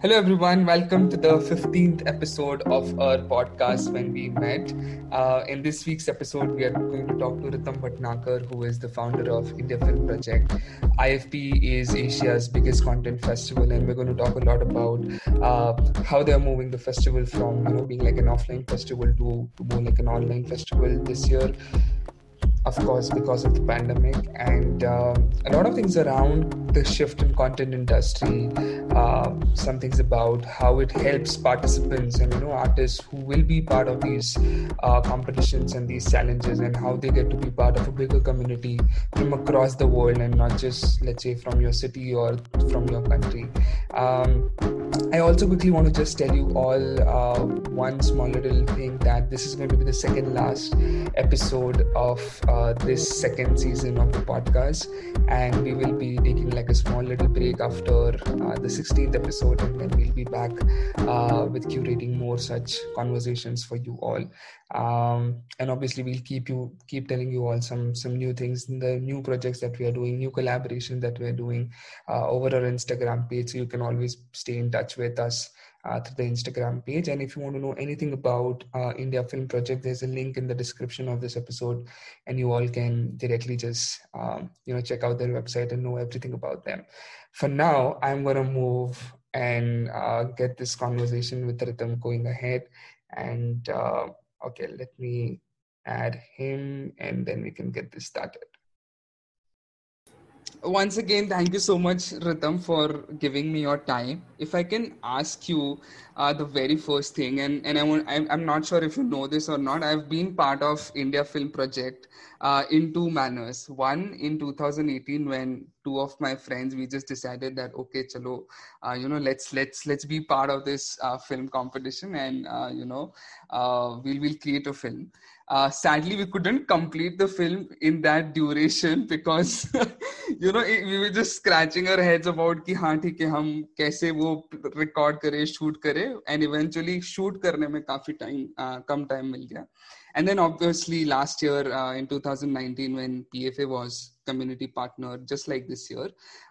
Hello, everyone. Welcome to the 15th episode of our podcast, When We Met. Uh, in this week's episode, we are going to talk to Ritam Bhatnagar, who is the founder of India Film Project. IFP is Asia's biggest content festival, and we're going to talk a lot about uh, how they are moving the festival from you know being like an offline festival to, to more like an online festival this year of course because of the pandemic and uh, a lot of things around the shift in content industry uh, some things about how it helps participants and you know artists who will be part of these uh, competitions and these challenges and how they get to be part of a bigger community from across the world and not just let's say from your city or from your country. Um, I also quickly want to just tell you all uh, one small little thing that this is going to be the second last episode of uh, this second season of the podcast, and we will be taking like a small little break after uh, the 16th episode, and then we'll be back uh, with curating more such conversations for you all. Um, and obviously, we'll keep you keep telling you all some some new things, the new projects that we are doing, new collaboration that we are doing uh, over our Instagram page, so you can always stay in touch with us uh, through the Instagram page. And if you want to know anything about uh, India Film Project, there's a link in the description of this episode, and you all can directly just um, you know check out their website and know everything about them. For now, I'm gonna move and uh, get this conversation with Ritam going ahead. And uh, okay, let me add him, and then we can get this started once again, thank you so much, Ritam, for giving me your time. If I can ask you uh, the very first thing, and, and I want, I'm, I'm not sure if you know this or not, I've been part of India Film Project uh, in two manners. One in 2018 when two of my friends we just decided that okay, chalo, uh, you know, let's let's let's be part of this uh, film competition, and uh, you know, uh, we'll will create a film Uh, sadly, we couldn't complete the film in that duration because, you know, we were just scratching our heads about कि हाँ ठीक है हम कैसे वो record करें shoot करें and eventually shoot करने में काफी time uh, कम time मिल गया and then obviously last year uh, in 2019 when PFA was community partner just like this year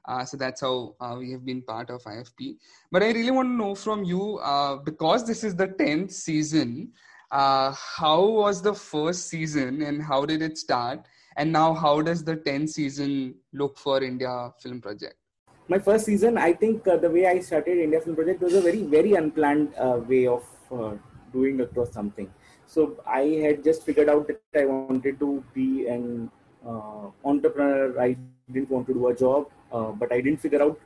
uh, so that's how uh, we have been part of IFP but I really want to know from you uh, because this is the 10th season uh, how was the first season and how did it start? And now, how does the 10th season look for India Film Project? My first season, I think uh, the way I started India Film Project was a very, very unplanned uh, way of uh, doing across something. So I had just figured out that I wanted to be an uh, entrepreneur. I didn't want to do a job, uh, but I didn't figure out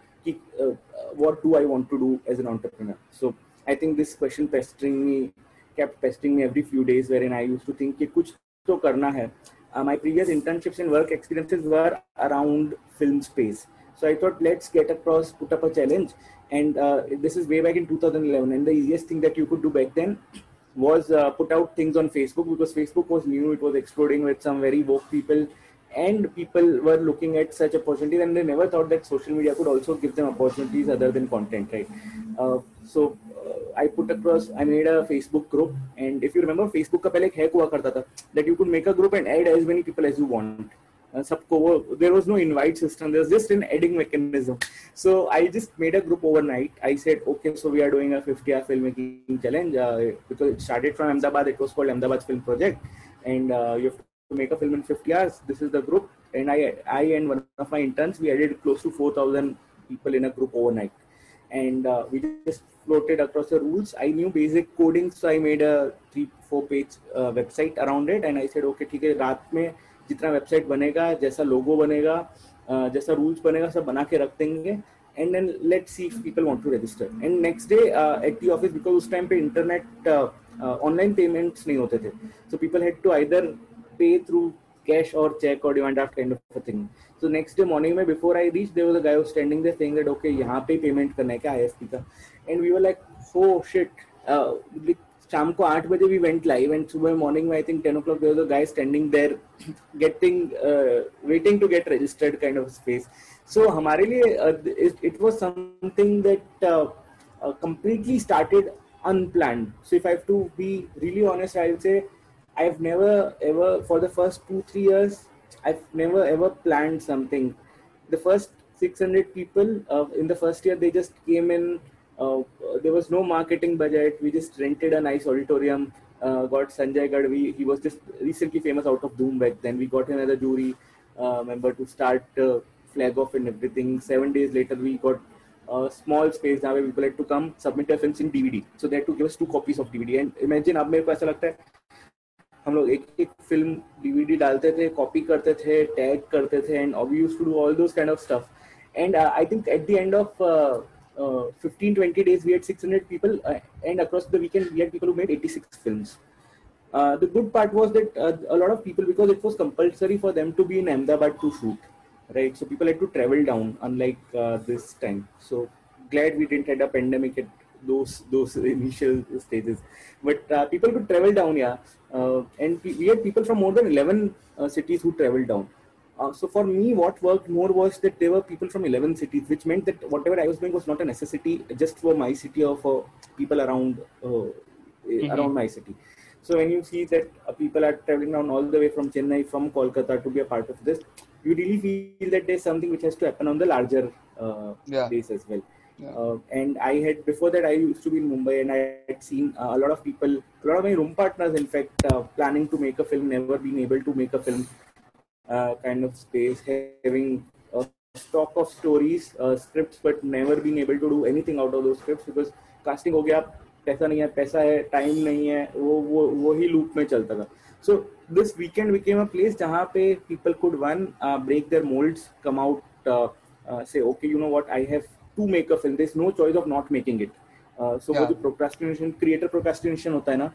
what do I want to do as an entrepreneur. So I think this question pestering me kept pestering me every few days wherein I used to think कि कुछ तो करना है. Uh, my previous internships and work experiences were around film space. So I thought let's get across, put up a challenge. And uh, this is way back in 2011. And the easiest thing that you could do back then was uh, put out things on Facebook because Facebook was new. It was exploding with some very woke people and people were looking at such opportunities and they never thought that social media could also give them opportunities other than content right uh, so uh, i put across i made a facebook group and if you remember facebook ka pehle ek hack karta tha that you could make a group and add as many people as you want. Uh, there was no invite system there was just an adding mechanism. So i just made a group overnight. I said okay so we are doing a 50 hour filmmaking challenge uh, because it started from ahmedabad it was called ahmedabad film project and uh, you have to make a film in 50 hours. This is the group, and I, I and one of my interns, we added close to 4,000 people in a group overnight, and uh, we just floated across the rules. I knew basic coding, so I made a three, four page uh, website around it, and I said, okay, ठीक है रात में जितना website बनेगा जैसा लोगो बनेगा uh, जैसा rules बनेगा सब बना के रख देंगे and then let's see if people want to register and next day uh, at the office because उस टाइम पे इंटरनेट ऑनलाइन पेमेंट्स नहीं होते थे so people had to either pay through cash or check or demand draft kind of a thing. So next day morning में before I reached there was a guy who was standing there saying that okay यहाँ पे payment करना है क्या IFP का and we were like oh shit uh, शाम को आठ बजे वी वेंट लाइव एंड सुबह मॉर्निंग में I think ten o'clock there guy standing there getting waiting to get registered kind of space so हमारे लिए it was something that completely started unplanned so if I have to be really honest I will say I've never ever for the first two three years I've never ever planned something. The first 600 people uh, in the first year they just came in. Uh, there was no marketing budget. We just rented a nice auditorium. Uh, got Sanjay Gadhvi. He was just recently famous out of Dhoom back then. We got another jury uh, member to start uh, flag off and everything. Seven days later, we got a small space now where people had to come submit their films in DVD. So they had to give us two copies of DVD. And imagine, अब मेरे को ऐसा लगता हम लोग एक एक film DVD डालते थे कॉपी करते थे टैग करते थे and ऑब used to do all those kind of stuff and I think at the end of fifteen twenty days we had six hundred people and across the weekend we had people who made eighty six the good part was that a lot of people because it was compulsory for them to be in Ahmedabad to shoot right so people had to travel down unlike this time so glad we didn't had a pandemic at those those initial stages. But uh, people could travel and we had people from more than 11 cities who traveled down uh, so for me, what worked more was that there were people from 11 cities, which meant that whatever I was doing was not a necessity just for my city or for people around uh, mm-hmm. around my city. So when you see that uh, people are traveling down all the way from Chennai, from Kolkata to be a part of this, you really feel that there's something which has to happen on the larger uh, yeah. base as well. Yeah. Uh, and I had before that I used to be in Mumbai and I had seen uh, a lot of people, a lot of my room partners, in fact, uh, planning to make a film, never been able to make a film uh, kind of space, having a stock of stories, uh, scripts, but never being able to do anything out of those scripts because casting हो गया पैसा नहीं है पैसा है time नहीं है वो वो वो ही लूप में चलता था so this weekend became a place जहाँ पे people could one break there moulds come out से okay you know what I have to make a film there is no choice of not making it so वो जो procrastination creator procrastination होता है ना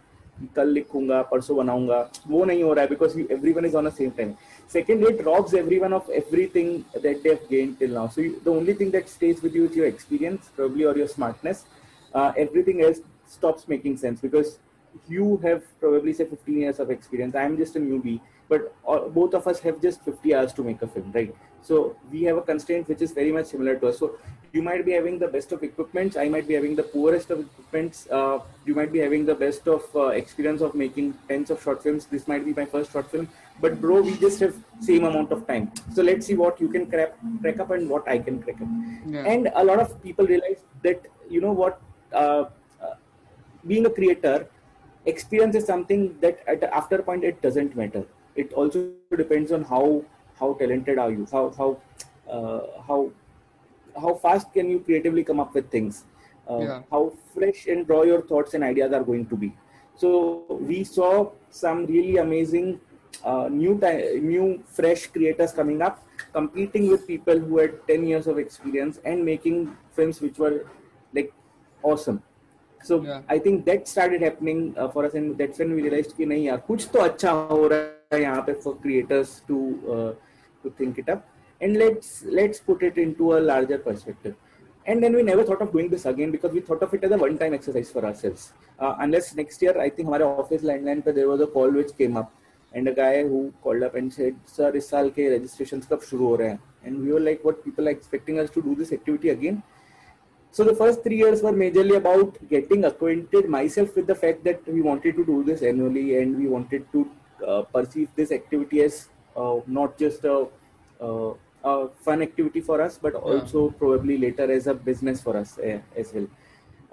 कल लिखूंगा परसों बनाऊंगा वो नहीं हो रहा है because every one is on the same time second it robs everyone of everything that they've gained till now so you, the only thing that stays with you is your experience probably or your smartness uh, everything else stops making sense because you have probably say 15 years of experience i'm just a newbie but all, both of us have just 50 hours to make a film right so we have a constraint which is very much similar to us. So you might be having the best of equipments. I might be having the poorest of equipments. Uh, you might be having the best of uh, experience of making tens of short films. This might be my first short film. But bro, we just have same amount of time. So let's see what you can crack, crack up and what I can crack up. Yeah. And a lot of people realize that you know what, uh, uh being a creator, experience is something that at after point it doesn't matter. It also depends on how how talented are you how how uh, how how fast can you creatively come up with things uh, yeah. how fresh and raw your thoughts and ideas are going to be so we saw some really amazing uh, new time, new fresh creators coming up competing with people who had 10 years of experience and making films which were like awesome so yeah. i think that started happening uh, for us and that's when we realized that nahi yaar kuch to acha ho raha hai yahan pe for creators to uh, to think it up. And let's let's put it into a larger perspective. And then we never thought of doing this again because we thought of it as a one time exercise for ourselves. Uh, unless next year i think our office landline there was a call which came up. And a guy who called up and said sir is saal ke registrations rahe hain and we were like what? People are expecting us to do this activity again? So the first three years were majorly about getting acquainted myself with the fact that we wanted to do this annually and we wanted to uh, perceive this activity as not just a, uh, a, fun activity for us, but also yeah. probably later as a business for us uh, as well.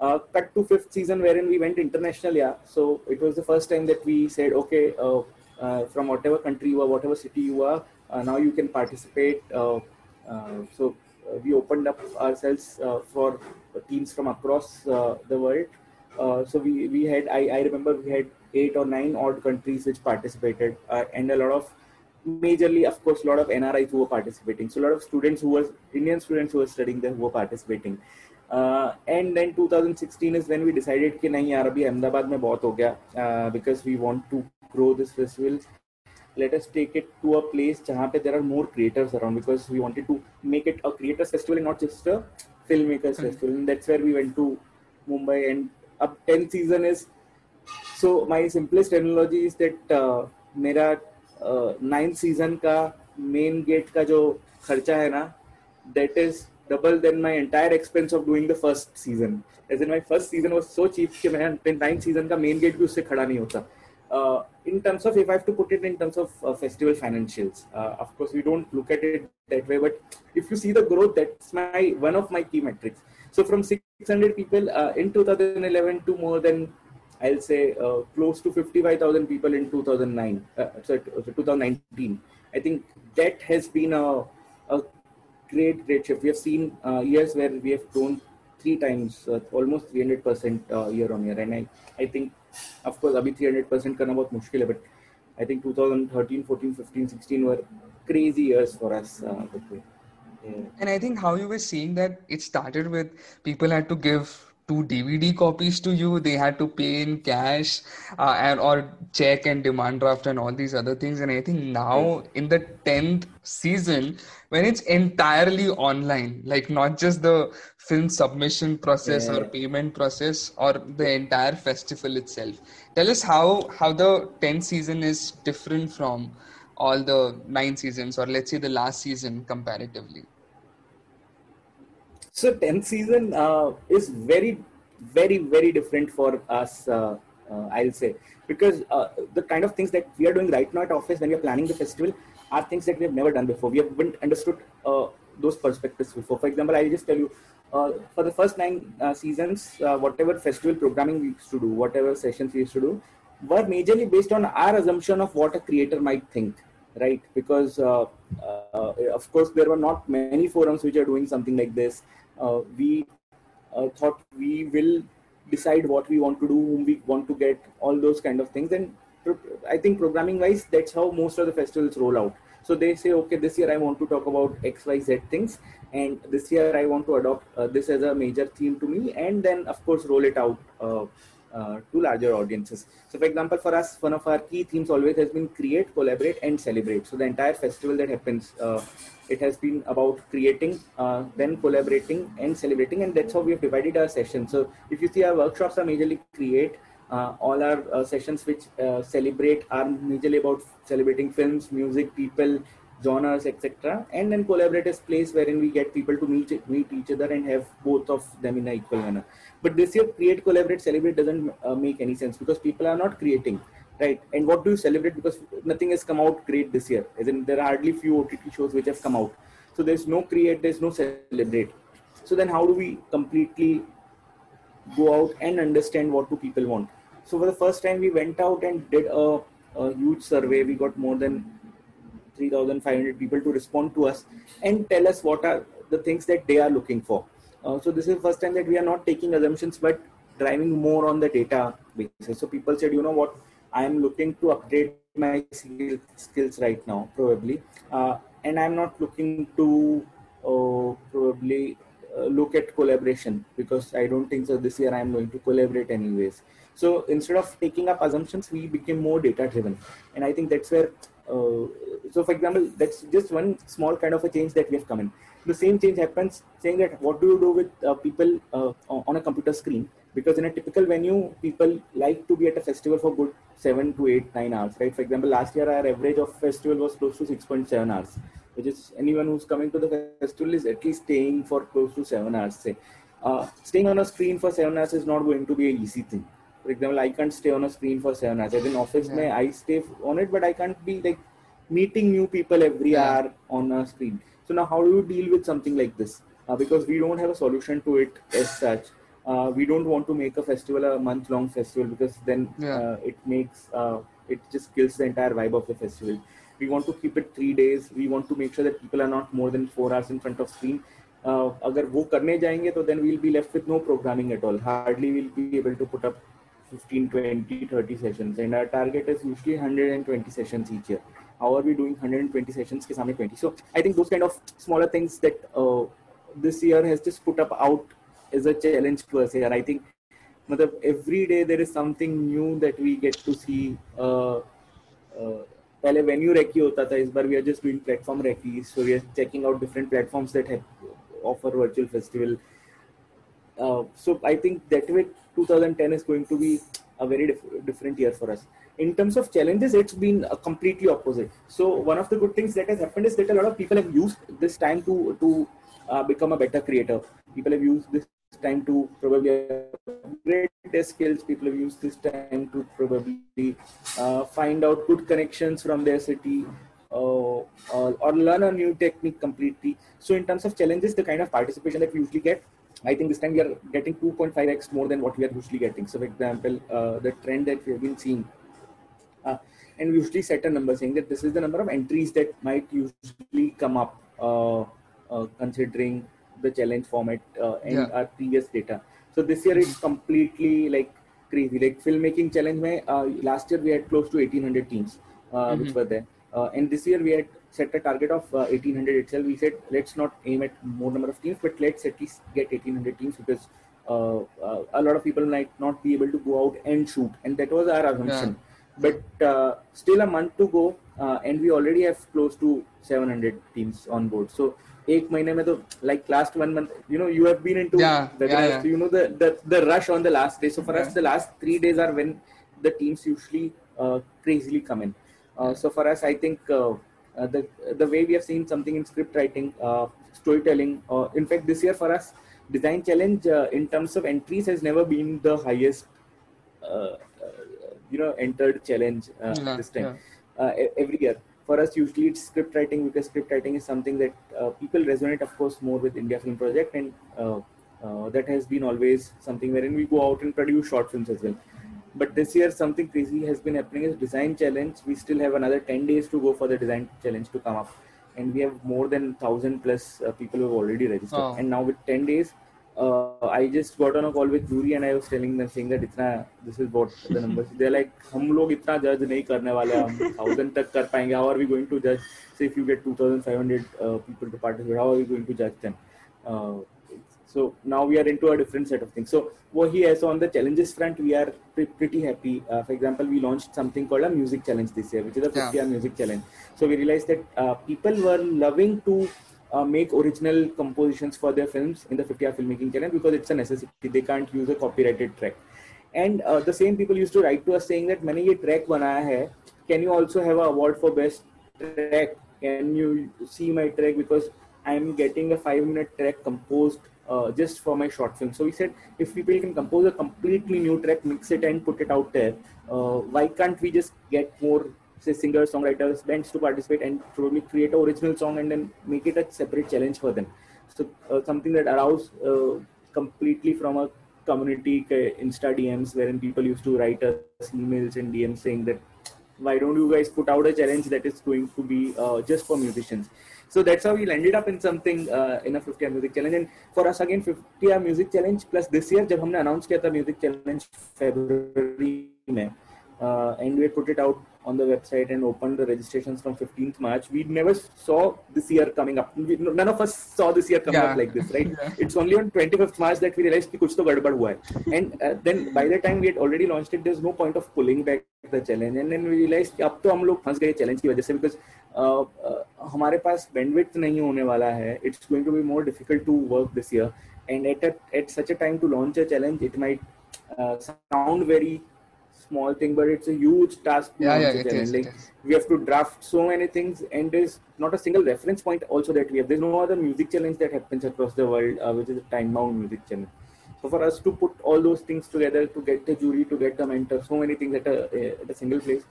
Uh, cut to fifth season wherein we went international yeah so it was the first time that we said okay uh, uh, from whatever country you are whatever city you are now you can participate so we opened up ourselves for teams from across the world so we, we had I, I remember we had eight or nine odd countries which participated and a lot of majorly, of course, a lot of NRIs who were participating. So a lot of students who were Indian students who were studying there who were participating. Uh, and then 2016 is when we decided कि नहीं यार अभी अहमदाबाद में बहुत हो गया because we want to grow this festival. Let us take it to a place जहाँ पे there are more creators around because we wanted to make it a creators festival and not just a filmmakers mm-hmm. festival. And that's where we went to Mumbai and up 10th season is so my simplest analogy is that uh, मेरा ninth season का main gate का जो खर्चा है ना that is double than my entire expense of doing the first season as in my first season was so cheap कि मैं ninth season का मेन गेट भी उससे खड़ा नहीं होता uh, in terms of if I have to put it in terms of uh, festival financials, uh, of course we don't look at it that way. But if you see the growth, that's my one of my key metrics. So from 600 people uh, in 2011 to more than I'll say uh, close to 55,000 people in 2009, uh, sorry, 2019. I think that has been a, a great, great shift. We have seen uh, years where we have grown three times, uh, almost 300% uh, year on year. And I, I think, of course, abhi 300% karna bahut mushkil but I think 2013, 14, 15, 16 were crazy years for us. Uh, and I think how you were seeing that it started with people had to give two DVD copies to you. They had to pay in cash uh, and or check and demand draft and all these other things. And I think now in the tenth season, when it's entirely online, like not just the film submission process yeah. or payment process or the entire festival itself. Tell us how how the tenth season is different from all the nine seasons or let's say the last season comparatively so 10th season uh, is very, very, very different for us, uh, uh, I'll say, because uh, the kind of things that we are doing right now at office when we are planning the festival are things that we have never done before. We haven't understood uh, those perspectives before. For example, I'll just tell you, uh, for the first nine seasons, whatever festival programming we used to do, whatever sessions we used to do, were majorly based on our assumption of what a creator might think right because uh, uh, of course there were not many forums which are doing something like this we uh, thought we will decide what we want to do, whom we want to get, all those kind of things. And I think programming wise, that's how most of the festivals roll out. So they say, okay, this year I want to talk about X, Y, Z things, and this year I want to adopt uh, this as a major theme to me, and then of course roll it out uh, uh, to larger audiences. So, for example, for us, one of our key themes always has been create, collaborate, and celebrate. So, the entire festival that happens, uh, it has been about creating, uh, then collaborating, and celebrating, and that's how we have divided our sessions. So, if you see, our workshops are majorly create. Uh, all our uh, sessions which uh, celebrate are majorly about celebrating films, music, people, genres, etc. And then collaborate is place wherein we get people to meet meet each other and have both of them in an equal manner. But this year, create, collaborate, celebrate doesn't uh, make any sense because people are not creating, right? And what do you celebrate? Because nothing has come out great this year. As in, there are hardly few OTT shows which have come out. So there's no create, there's no celebrate. So then, how do we completely go out and understand what do people want? So for the first time, we went out and did a, a huge survey. We got more than 3,500 people to respond to us and tell us what are the things that they are looking for. Uh, so this is the first time that we are not taking assumptions but driving more on the data basis. So people said, you know what, I am looking to update my skills right now, probably, uh, and I'm not looking to uh, probably uh, look at collaboration because I don't think so. This year I'm going to collaborate anyways. So instead of taking up assumptions, we became more data driven, and I think that's where. Uh, so, for example, that's just one small kind of a change that we have come in the same change happens saying that what do you do with uh, people uh, on a computer screen because in a typical venue people like to be at a festival for good 7 to 8 9 hours right for example last year our average of festival was close to 6.7 hours which is anyone who's coming to the festival is at least staying for close to 7 hours say uh, staying on a screen for 7 hours is not going to be an easy thing for example i can't stay on a screen for 7 hours as in office yeah. may i stay on it but i can't be like meeting new people every yeah. hour on a screen so now, how do you deal with something like this? Uh, because we don't have a solution to it as such Uh, we don't want to make a festival a month-long festival because then yeah. uh, it makes uh, it just kills the entire vibe of the festival. We want to keep it three days. We want to make sure that people are not more than four hours in front of screen. Uh, अगर वो करने जाएंगे तो then we'll be left with no programming at all. Hardly we'll be able to put up 15, 20, 30 sessions, and our target is usually 120 sessions each year how are we doing 120 sessions ke 20 so i think those kind of smaller things that uh, this year has just put up out as a challenge to us here i think matlab, every day there is something new that we get to see uh, uh, पहले venue recce होता था इस बार we are just doing platform recce so we are checking out different platforms that have offer virtual festival so I think that way 2010 is going to be a very diff- different year for us in terms of challenges, it's been a completely opposite. So one of the good things that has happened is that a lot of people have used this time to to uh, become a better creator. People have used this time to probably upgrade their skills. People have used this time to probably uh, find out good connections from their city. Uh, or, or learn a new technique completely. So, in terms of challenges, the kind of participation that we usually get I think this time we are getting 2.5x more than what we are usually getting. So, for example, uh, the trend that we have been seeing, uh, and we usually set a number saying that this is the number of entries that might usually come up uh, uh considering the challenge format uh, and yeah. our previous data. So this year it's completely like crazy. Like filmmaking challenge, mein, uh, last year we had close to 1800 teams mm-hmm. which were there, and this year we had set a target of 1800 uh, itself. We said let's not aim at more number of teams, but let's at least get 1800 teams because uh, uh, a lot of people might not be able to go out and shoot, and that was our assumption. Yeah. But uh, still a month to go, uh, and we already have close to 700 teams on board. So एक महीने में तो like last one month you know you have been into yeah, the yeah, yeah. you know the, the the rush on the last day so for us the last three days are when the teams usually uh, crazily come in uh, so for us i think uh, uh, the the way we have seen something in script writing, uh, storytelling. Uh, in fact, this year for us, design challenge in terms of entries has never been the highest. you know, entered challenge yeah, this time. Yeah. every year for us usually it's script writing because script writing is something that uh, people resonate of course more with india film project and uh, uh, that has been always something wherein we go out and produce short films as well. But this year something crazy has been happening is design challenge. We still have another 10 days to go for the design challenge to come up. And we have more than 1000 plus uh, people who have already registered. Oh. and now with 10 days uh, I just got on a call with jury and I was telling them saying that itna this is what the numbers they're like हम लोग इतना जज नहीं करने वाले हम 1000 तक कर पाएंगे how are we going to judge say if you get 2500 uh, people to participate how are we going to judge them uh, so now we are into a different set of things. So what he has on the challenges front, we are pre- pretty happy. Uh, for example, we launched something called a music challenge this year, which is a 50 yeah. music challenge. So we realized that uh, people were loving to uh, make original compositions for their films in the 50 hour filmmaking challenge because it's a necessity. They can't use a copyrighted track. And uh, the same people used to write to us saying that मैंने ये track बनाया है. Can you also have an award for best track? Can you see my track because I'm getting a five minute track composed uh, just for my short film. So we said if people can compose a completely new track, mix it and put it out there, uh, why can't we just get more say singers, songwriters, bands to participate and probably create an original song and then make it a separate challenge for them. So uh, something that allows uh, completely from a community Insta DMs wherein people used to write us emails and DMs saying that why don't you guys put out a challenge that is going to be uh, just for musicians so that's how we ended up in something uh, in a 50 hour music challenge and for us again 50 hour music challenge plus this year जब हमने announce किया था music challenge February में uh, and we put it out on the website and opened the registrations from 15th March. We never saw this year coming up. We, none of us saw this year coming yeah. up like this, right? yeah. It's only on 25th March that we realized कुछ तो गड़बड़ हुआ है. And uh, then by the time we had already launched it, there's no point of pulling back the challenge. And then we realized अब तो हम लोग फंस गए challenge की वजह से because uh, uh, हमारे पास bandwidth नहीं होने वाला है. It's going to be more difficult to work this year. And at a, at such a time to launch a challenge, it might uh, sound very small thing, but it's a huge task. Yeah, yeah, it is, like, it is. We have to draft so many things, and there's not a single reference point also that we have. There's no other music challenge that happens across the world, uh, which is a time-bound music challenge. So for us to put all those things together, to get the jury, to get the mentor, so many things at a, at a single place,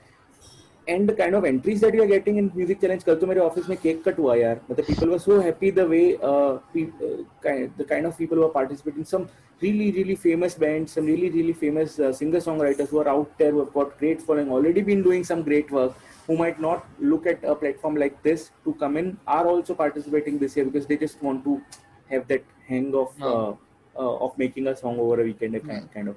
and the kind of entries that you are getting in music challenge कल तो मेरे office में cake cut हुआ यार मतलब people were so happy the way uh, people, uh, the kind of people who are participating some really really famous bands some really really famous uh, singer songwriters who are out there who have got great following already been doing some great work who might not look at a platform like this to come in are also participating this year because they just want to have that hang of uh, uh, of making a song over a weekend kind, kind of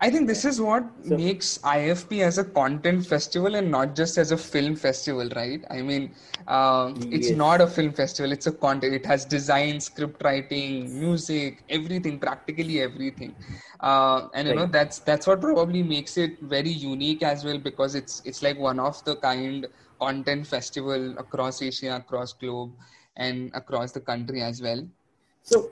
i think this is what so, makes ifp as a content festival and not just as a film festival right? I mean uh, it's yes. not a film festival it's a content it has design script writing music everything practically everything. Uh, and you right. know that's that's what probably makes it very unique as well because it's it's like one of the kind content festival across asia across globe and across the country as well. So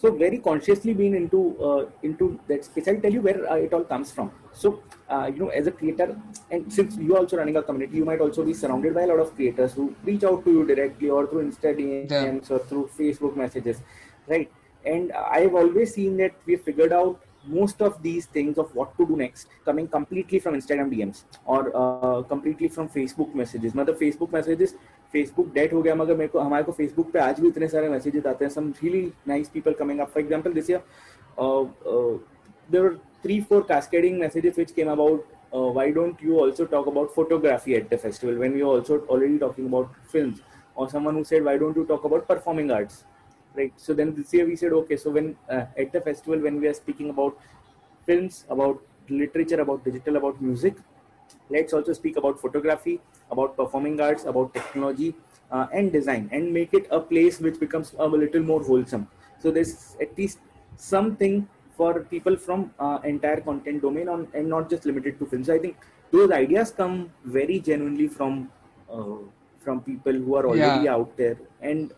so very consciously been into uh, into that space. I'll tell you where uh, it all comes from. So uh, you know as a creator and since you are also running a community you might also be surrounded by a lot of creators who reach out to you directly or through insta dms yeah. or through facebook messages right? And i've always seen that we've figured out most of these things of what to do next coming completely from instagram dms or uh, completely from facebook messages. Now the facebook messages Facebook date हो गया, मगर मेरे को, हमारे को Facebook पे आज भी इतने सारे मैसेजेस आते हैं some really nice people coming up for example this there three four cascading messages which came about why don't you also talk about photography at the festival when you also already talking about film और someone said why don't you talk about performing arts right so then this we said okay so when at the festival when we are speaking about film about literature about digital about music let's also speak about photography about performing arts about technology uh, and design and make it a place which becomes a little more wholesome so there's at least something for people from uh, entire content domain on, and not just limited to films. I think those ideas come very genuinely from uh, from people who are already yeah. out there and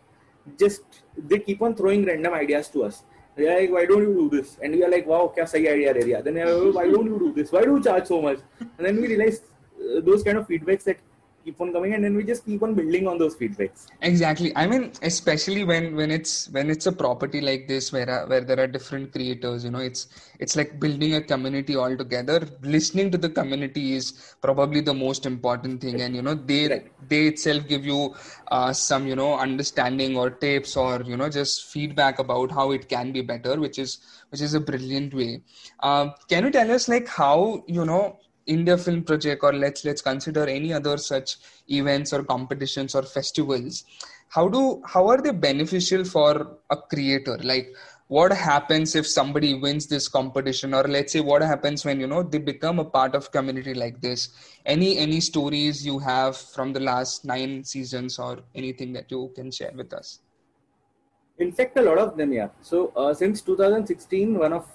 just they keep on throwing random ideas to us. They're like, why don't you do this? And we are like, wow, kya sahi idea area. Then like, why don't you do this? Why do you charge so much? And then we realize uh, those kind of feedbacks that keep on coming and then we just keep on building on those feedbacks. Exactly. I mean especially when when it's when it's a property like this where uh, where there are different creators you know it's it's like building a community all together listening to the community is probably the most important thing and you know they right. they itself give you uh, some you know understanding or tips or you know just feedback about how it can be better which is which is a brilliant way. Uh, can you tell us like how you know India Film Project, or let's let's consider any other such events or competitions or festivals, how do how are they beneficial for a creator? Like, what happens if somebody wins this competition, or let's say what happens when you know they become a part of community like this? Any any stories you have from the last nine seasons, or anything that you can share with us? In fact, a lot of them, yeah. So uh, since 2016, one of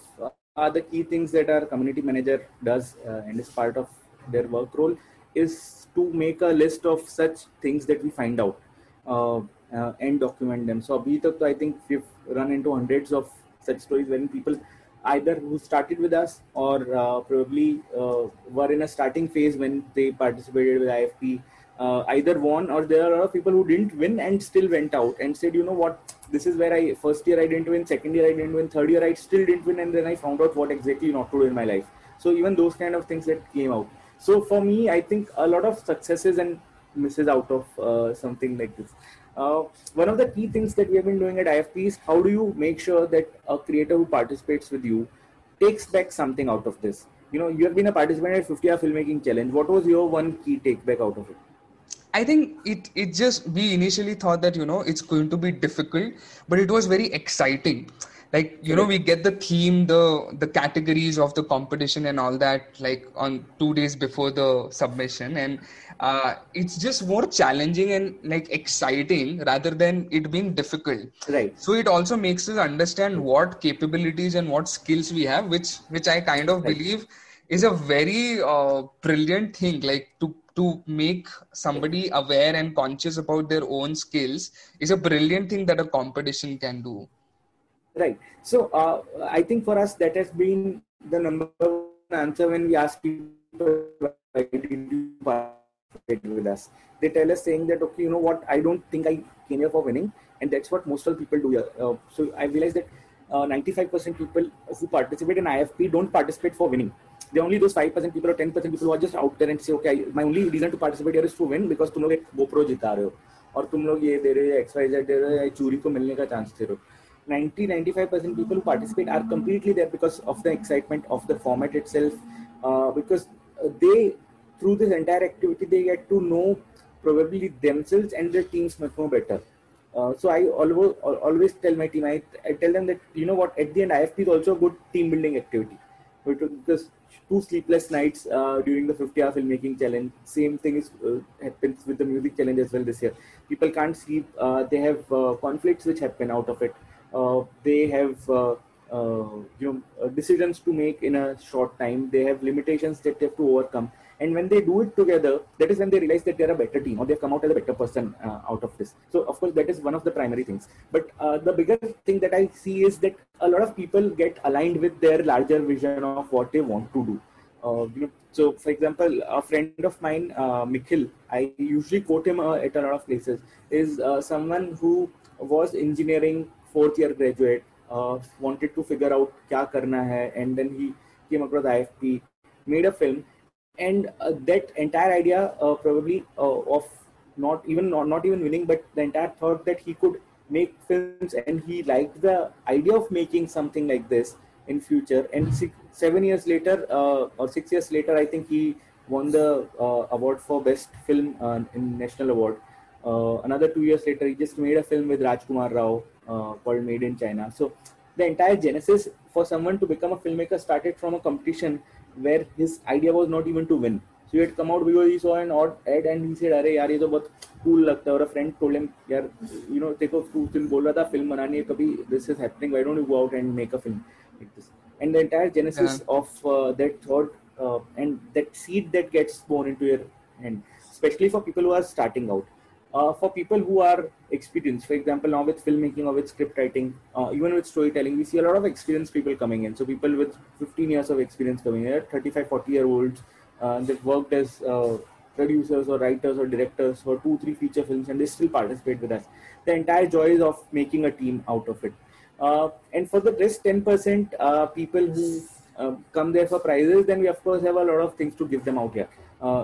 are the key things that our community manager does uh, and is part of their work role is to make a list of such things that we find out uh, uh, and document them. So abhi I think we've run into hundreds of such stories when people either who started with us or uh, probably uh, were in a starting phase when they participated with IFP uh, either won or there are a lot of people who didn't win and still went out and said, you know what, this is where I first year I didn't win, second year I didn't win, third year I still didn't win, and then I found out what exactly not to do in my life. So even those kind of things that came out. So for me, I think a lot of successes and misses out of uh, something like this. Uh, one of the key things that we have been doing at IFP is how do you make sure that a creator who participates with you takes back something out of this. You know, you have been a participant at 50 hour filmmaking challenge. What was your one key take back out of it? I think it it just we initially thought that you know it's going to be difficult, but it was very exciting. Like you know, we get the theme, the the categories of the competition and all that like on two days before the submission, and uh, it's just more challenging and like exciting rather than it being difficult. Right. So it also makes us understand what capabilities and what skills we have, which which I kind of right. believe is a very uh, brilliant thing. Like to to make somebody aware and conscious about their own skills is a brilliant thing that a competition can do. Right. So uh, i think for us that has been the number one answer when we ask people why did you participate with us? They tell us saying that okay you know what? I don't think i came here for winning. And that's what most of the people do here. Uh, so i realized that uh, 95% people who participate in ifp don't participate for winning they only those 5% people or 10% people who are just out there and say, okay, my only reason to participate here is to win because तुम लोग एक GoPro जिता रहे हो और तुम लोग ये दे रहे हो एक्स वाई जेड दे रहे हो चूरी को मिलने का चांस दे रहे हो 90 95% people who participate are completely there because of the excitement of the format itself uh, because they through this entire activity they get to know probably themselves and their teams much more better uh, so I always always tell my team I, I tell them that you know what at the end IFP is also a good team building activity because two sleepless nights uh, during the 50 hour filmmaking challenge. Same thing is uh, happens with the music challenge as well this year. People can't sleep. Uh, they have uh, conflicts which happen out of it. Uh, they have uh, you know decisions to make in a short time. They have limitations that they have to overcome. And when they do it together, that is when they realize that they're a better team or they've come out as a better person uh, out of this. So, of course, that is one of the primary things. But uh, the bigger thing that I see is that a lot of people get aligned with their larger vision of what they want to do. Uh, you know, so, for example, a friend of mine, uh, Mikhil, I usually quote him uh, at a lot of places, is uh, someone who was engineering fourth year graduate, wanted to figure out kya karna hai, and then he came across IFP, made a film, and uh, that entire idea uh, probably uh, of not even not, not even winning, but the entire thought that he could make films and he liked the idea of making something like this in future. And six, seven years later uh, or six years later, I think he won the uh, award for best film uh, in national award. Another two years later, he just made a film with Rajkumar Rao called Made in China. So the entire genesis for someone to become a filmmaker started from a competition where his idea was not even to win so he had come out because he saw an odd ad and he said, "अरे यार ये तो बहुत cool लगता है." और a friend told him, "यार, you know, देखो तू तुम बोल रहा था film बनानी है कभी this is happening. Why don't you go out and make a film like this?" And the entire genesis yeah. of uh, that thought uh, and that seed that gets born into your hand, especially for people who are starting out. uh, for people who are experienced, for example, now with filmmaking or with script writing, uh, even with storytelling, we see a lot of experienced people coming in. So people with 15 years of experience coming in, 35, 40 year olds uh, they've worked as uh, producers or writers or directors for two, three feature films, and they still participate with us. The entire joy is of making a team out of it. Uh, and for the rest 10% uh, people who come there for prizes, then we of course have a lot of things to give them out here.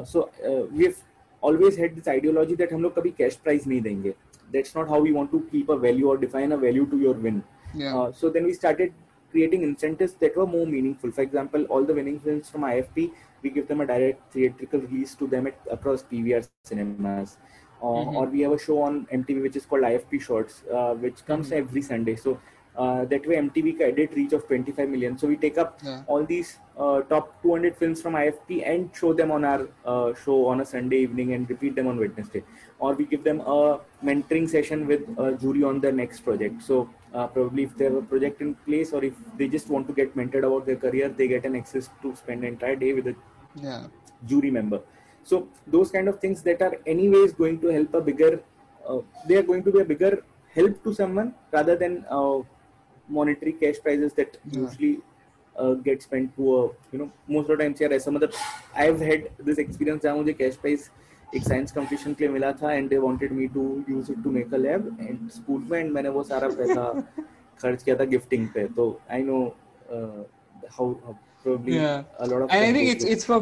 So we've always had this ideology that हम लोग कभी cash prize नहीं देंगे. That's not how we want to keep a value or define a value to your win. Yeah. so then we started creating incentives that were more meaningful. For example, all the winning films from IFP we give them a direct theatrical release to them at, across PVR cinemas. Uh, mm-hmm. Or we have a show on MTV which is called IFP Shorts, uh, which comes mm-hmm. every Sunday. So uh, that way MTV edit reach of 25 million. So we take up yeah. all these uh, top 200 films from IFP and show them on our uh, show on a Sunday evening and repeat them on Wednesday. Or we give them a mentoring session with a jury on the next project. So uh, probably if they have a project in place or if they just want to get mentored about their career, they get an access to spend an entire day with a yeah. jury member. So those kind of things that are anyways going to help a bigger, uh, they are going to be a bigger help to someone rather than uh, monetary cash prizes that yeah. usually uh, get spent to a, you know most of the times यार some other have had this experience जहाँ मुझे cash prize एक science competition के लिए मिला था and they wanted me to use it to make a lab and school में and मैंने वो सारा पैसा खर्च किया था गिफ्टिंग पे तो I know how probably yeah. a lot of and i think it's it's for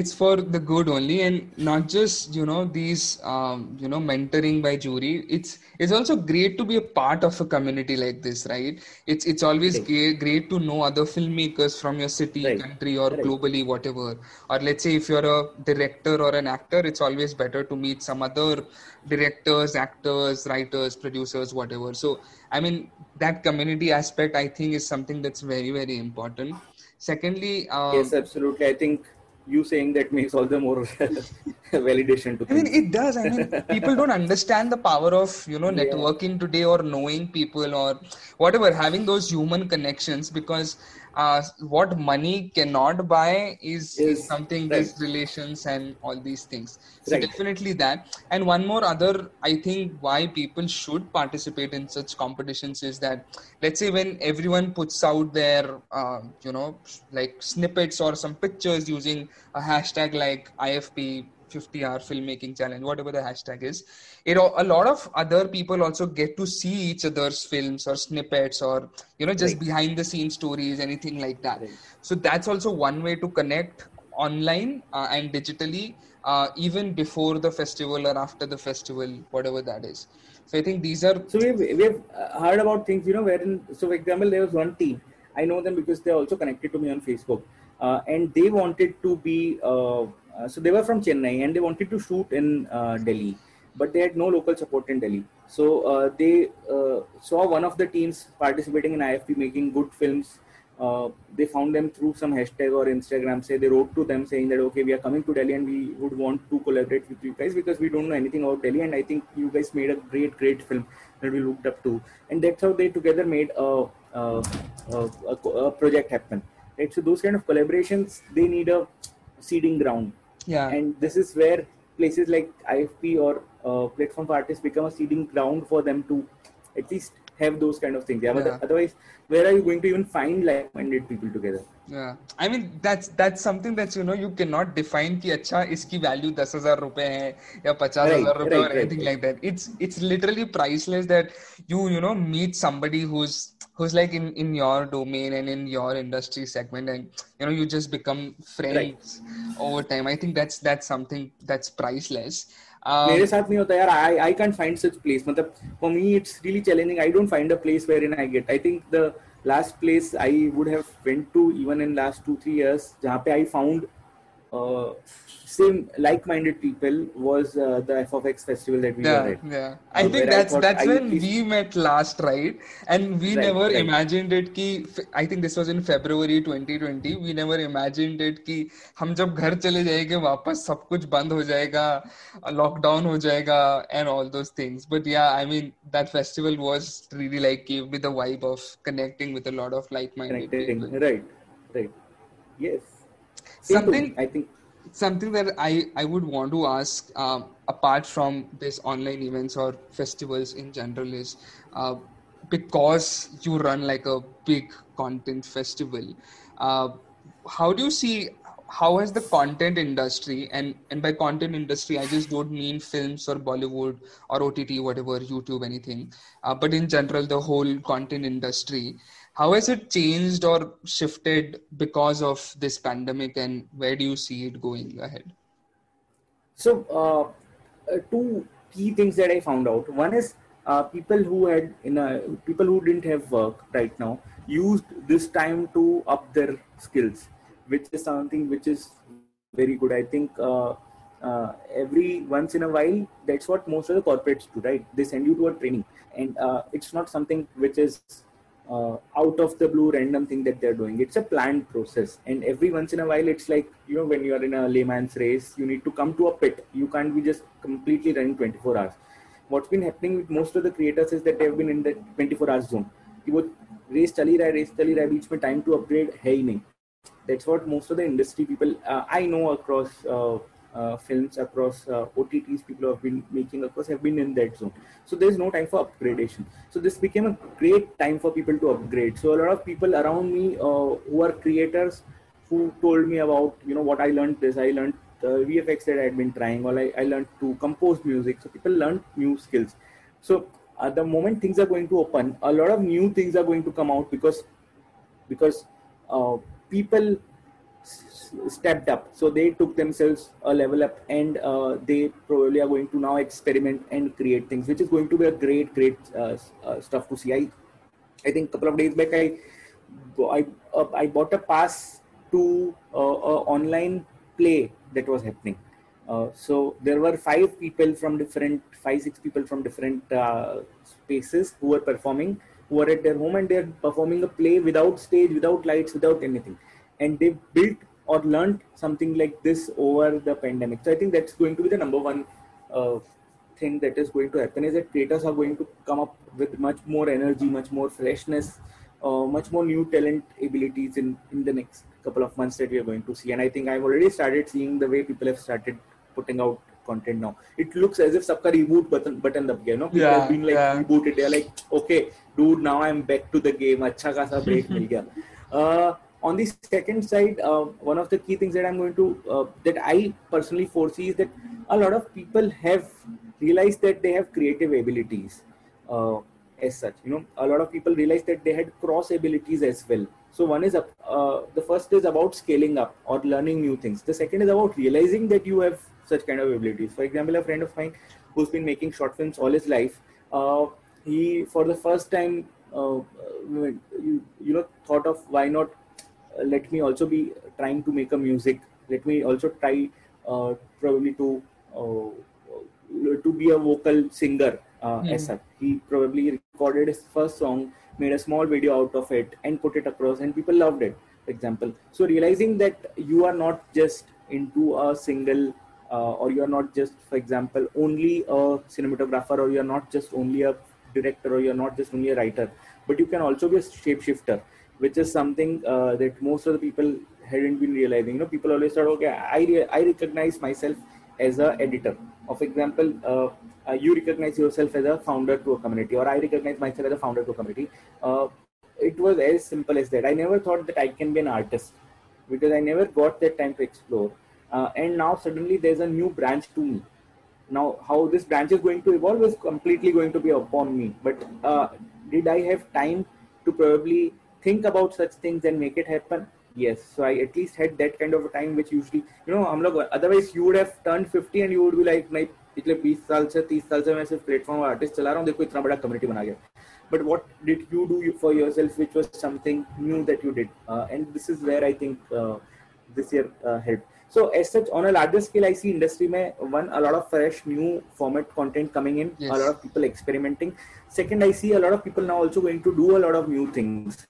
it's for the good only and not just you know these um, you know mentoring by jury it's it's also great to be a part of a community like this right it's it's always right. great, great to know other filmmakers from your city right. country or right. globally whatever or let's say if you're a director or an actor it's always better to meet some other directors actors writers producers whatever so i mean that community aspect i think is something that's very very important Secondly, um, yes, absolutely. I think you saying that makes all the more validation to. I mean, it does. I mean, people don't understand the power of you know networking yeah. today or knowing people or whatever, having those human connections because uh, what money cannot buy is, is something right. these relations and all these things so right. definitely that and one more other i think why people should participate in such competitions is that let's say when everyone puts out their uh, you know like snippets or some pictures using a hashtag like ifp 50 hour filmmaking challenge whatever the hashtag is. It a lot of other people also get to see each other's films or snippets or you know just right. behind the scenes stories anything like that. Right. so that's also one way to connect online uh, and digitally uh, even before the festival or after the festival whatever that is. So i think these are so we've, we've uh, heard about things you know wherein so for example there was one team. I know them because they're also connected to me on facebook uh, and they wanted to be uh, uh, so they were from Chennai and they wanted to shoot in uh, Delhi, but they had no local support in Delhi. So uh, they saw one of the teams participating in IFP making good films. They found them through some hashtag or Instagram. Say they wrote to them saying that okay, we are coming to Delhi and we would want to collaborate with you guys because we don't know anything about Delhi and I think you guys made a great, great film that we looked up to. And that's how they together made a, a, a, a project happen. Right. So those kind of collaborations they need a seeding ground yeah and this is where places like ifp or uh, platform for artists become a seeding ground for them to at least have those kind of things. Yeah, yeah. otherwise where are you going to even find like-minded people together? Yeah. I mean that's that's something that you know you cannot define ki acha iski value 10000 rupees hai ya 50000 right, rupees right, or anything right, like that. It's it's literally priceless that you you know meet somebody who's who's like in in your domain and in your industry segment and you know you just become friends over time. I think that's that's something that's priceless मेरे साथ नहीं होता यार I I can't find such place मतलब for me it's really challenging I don't find a place where in I get I think the last place I would have went to even in last two three years जहाँ पे I found same like-minded people was uh, the FFX festival that we yeah, were at. Yeah, I think that's I that's I when we met last, right? And we right, never right. imagined it. Ki I think this was in February 2020. We never imagined it कि हम जब घर चले जाएंगे वापस सब कुछ बंद हो जाएगा, lockdown हो जाएगा, and all those things. But yeah, I mean that festival was really like gave me the vibe of connecting with a lot of like-minded people. Right, right, yes. Something I think. something that I, I would want to ask um, apart from this online events or festivals in general is uh, because you run like a big content festival uh, how do you see how has the content industry and and by content industry i just don't mean films or bollywood or ott whatever youtube anything uh, but in general the whole content industry how has it changed or shifted because of this pandemic and where do you see it going ahead? So uh, uh, two key things that i found out. One is uh, people who had in a, people who didn't have work right now used this time to up their skills which is something which is very good. I think uh, uh, every once in a while that's what most of the corporates do right? They send you to a training and uh, it's not something which is uh, out of the blue random thing that they're doing. It's a planned process. And every once in a while, it's like, you know, when you're in a Le Mans race, you need to come to a pit. You can't be just completely running 24 hours. What's been happening with most of the creators is that they've been in the 24 hours zone. कि would race, चली रहा है race चली रहा है बीच में time to upgrade है ही नहीं that's what most of the uh, films across uh, OTTs people have been making across have been in that zone. So there's no time for upgradation. So this became a great time for people to upgrade. So a lot of people around me uh, who are creators who told me about you know what I learned this I learned uh, VFX that I had been trying or I, I learned to compose music. So people learned new skills. So at the moment things are going to open, a lot of new things are going to come out because because uh, people stepped up. So they took themselves a level up and uh, they probably are going to now experiment and create things, which is going to be a great, great uh, uh, stuff to see. I, I think a couple of days back, I, I, uh, I bought a pass to uh, a online play that was happening. Uh, so there were five people from different, five, six people from different spaces who were performing, who were at their home and they're performing a play without stage, without lights, without anything and they've built or learned something like this over the pandemic. So I think that's going to be the number one uh, thing that is going to happen is that creators are going to come up with much more energy, much more freshness, uh, much more new talent abilities in, in the next couple of months that we are going to see. And I think I've already started seeing the way people have started putting out content now. It looks as if sabka reboot button button up you know people yeah, have been like yeah. rebooted. They're like, okay, dude, now I'm back to the game. Acha खासा break mil gaya. Uh, on the second side, uh, one of the key things that I'm going to uh, that I personally foresee is that a lot of people have realized that they have creative abilities uh, as such. You know, a lot of people realize that they had cross abilities as well. So one is uh, the first is about scaling up or learning new things. The second is about realizing that you have such kind of abilities. For example, a friend of mine who's been making short films all his life, uh, he for the first time uh, you, you know thought of why not let me also be trying to make a music. Let me also try uh, probably to uh, to be a vocal singer uh, mm. as such. He probably recorded his first song made a small video out of it and put it across and people loved it for example. So realizing that you are not just into a single uh, or you are not just for example only a cinematographer or you are not just only a director or you are not just only a writer but you can also be a shapeshifter which is something uh, that most of the people hadn't been realizing. You know, people always thought, okay, I re- I recognize myself as a editor. Of example, uh, uh, you recognize yourself as a founder to a community, or I recognize myself as a founder to a community. Uh, it was as simple as that. I never thought that I can be an artist because I never got that time to explore. Uh, and now suddenly there's a new branch to me. Now, how this branch is going to evolve is completely going to be upon me. But uh, did I have time to probably think about such things and make it happen yes so i at least had that kind of a time which usually you know i'm like otherwise you would have turned 50 and you would be like my पिछले 20 साल से 30 साल से मैं सिर्फ platform artist चला रहा हूँ देखो इतना बड़ा कम्युनिटी बना गया but what did you do for yourself which was something new that you did uh, and this is where i think uh, this year uh, helped so as such on a larger scale i see industry mein one a lot of fresh new format content coming in Yes. a lot of people experimenting second i see a lot of people now also going to do a lot of new things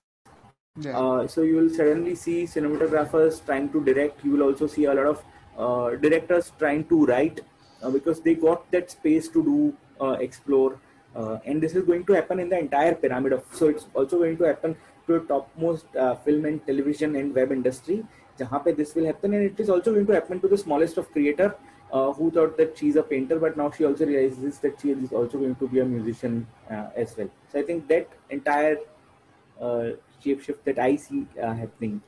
Yeah. uh, so you will suddenly see cinematographers trying to direct. You will also see a lot of uh, directors trying to write uh, because they got that space to do uh, explore. Uh, and this is going to happen in the entire pyramid of. So it's also going to happen to topmost uh, film and television and web industry. Pe this will happen, and it is also going to happen to the smallest of creator who thought that she's a painter, but now she also realizes that she is also going to be a musician as well. So I think that entire shape shift that I see uh, happening.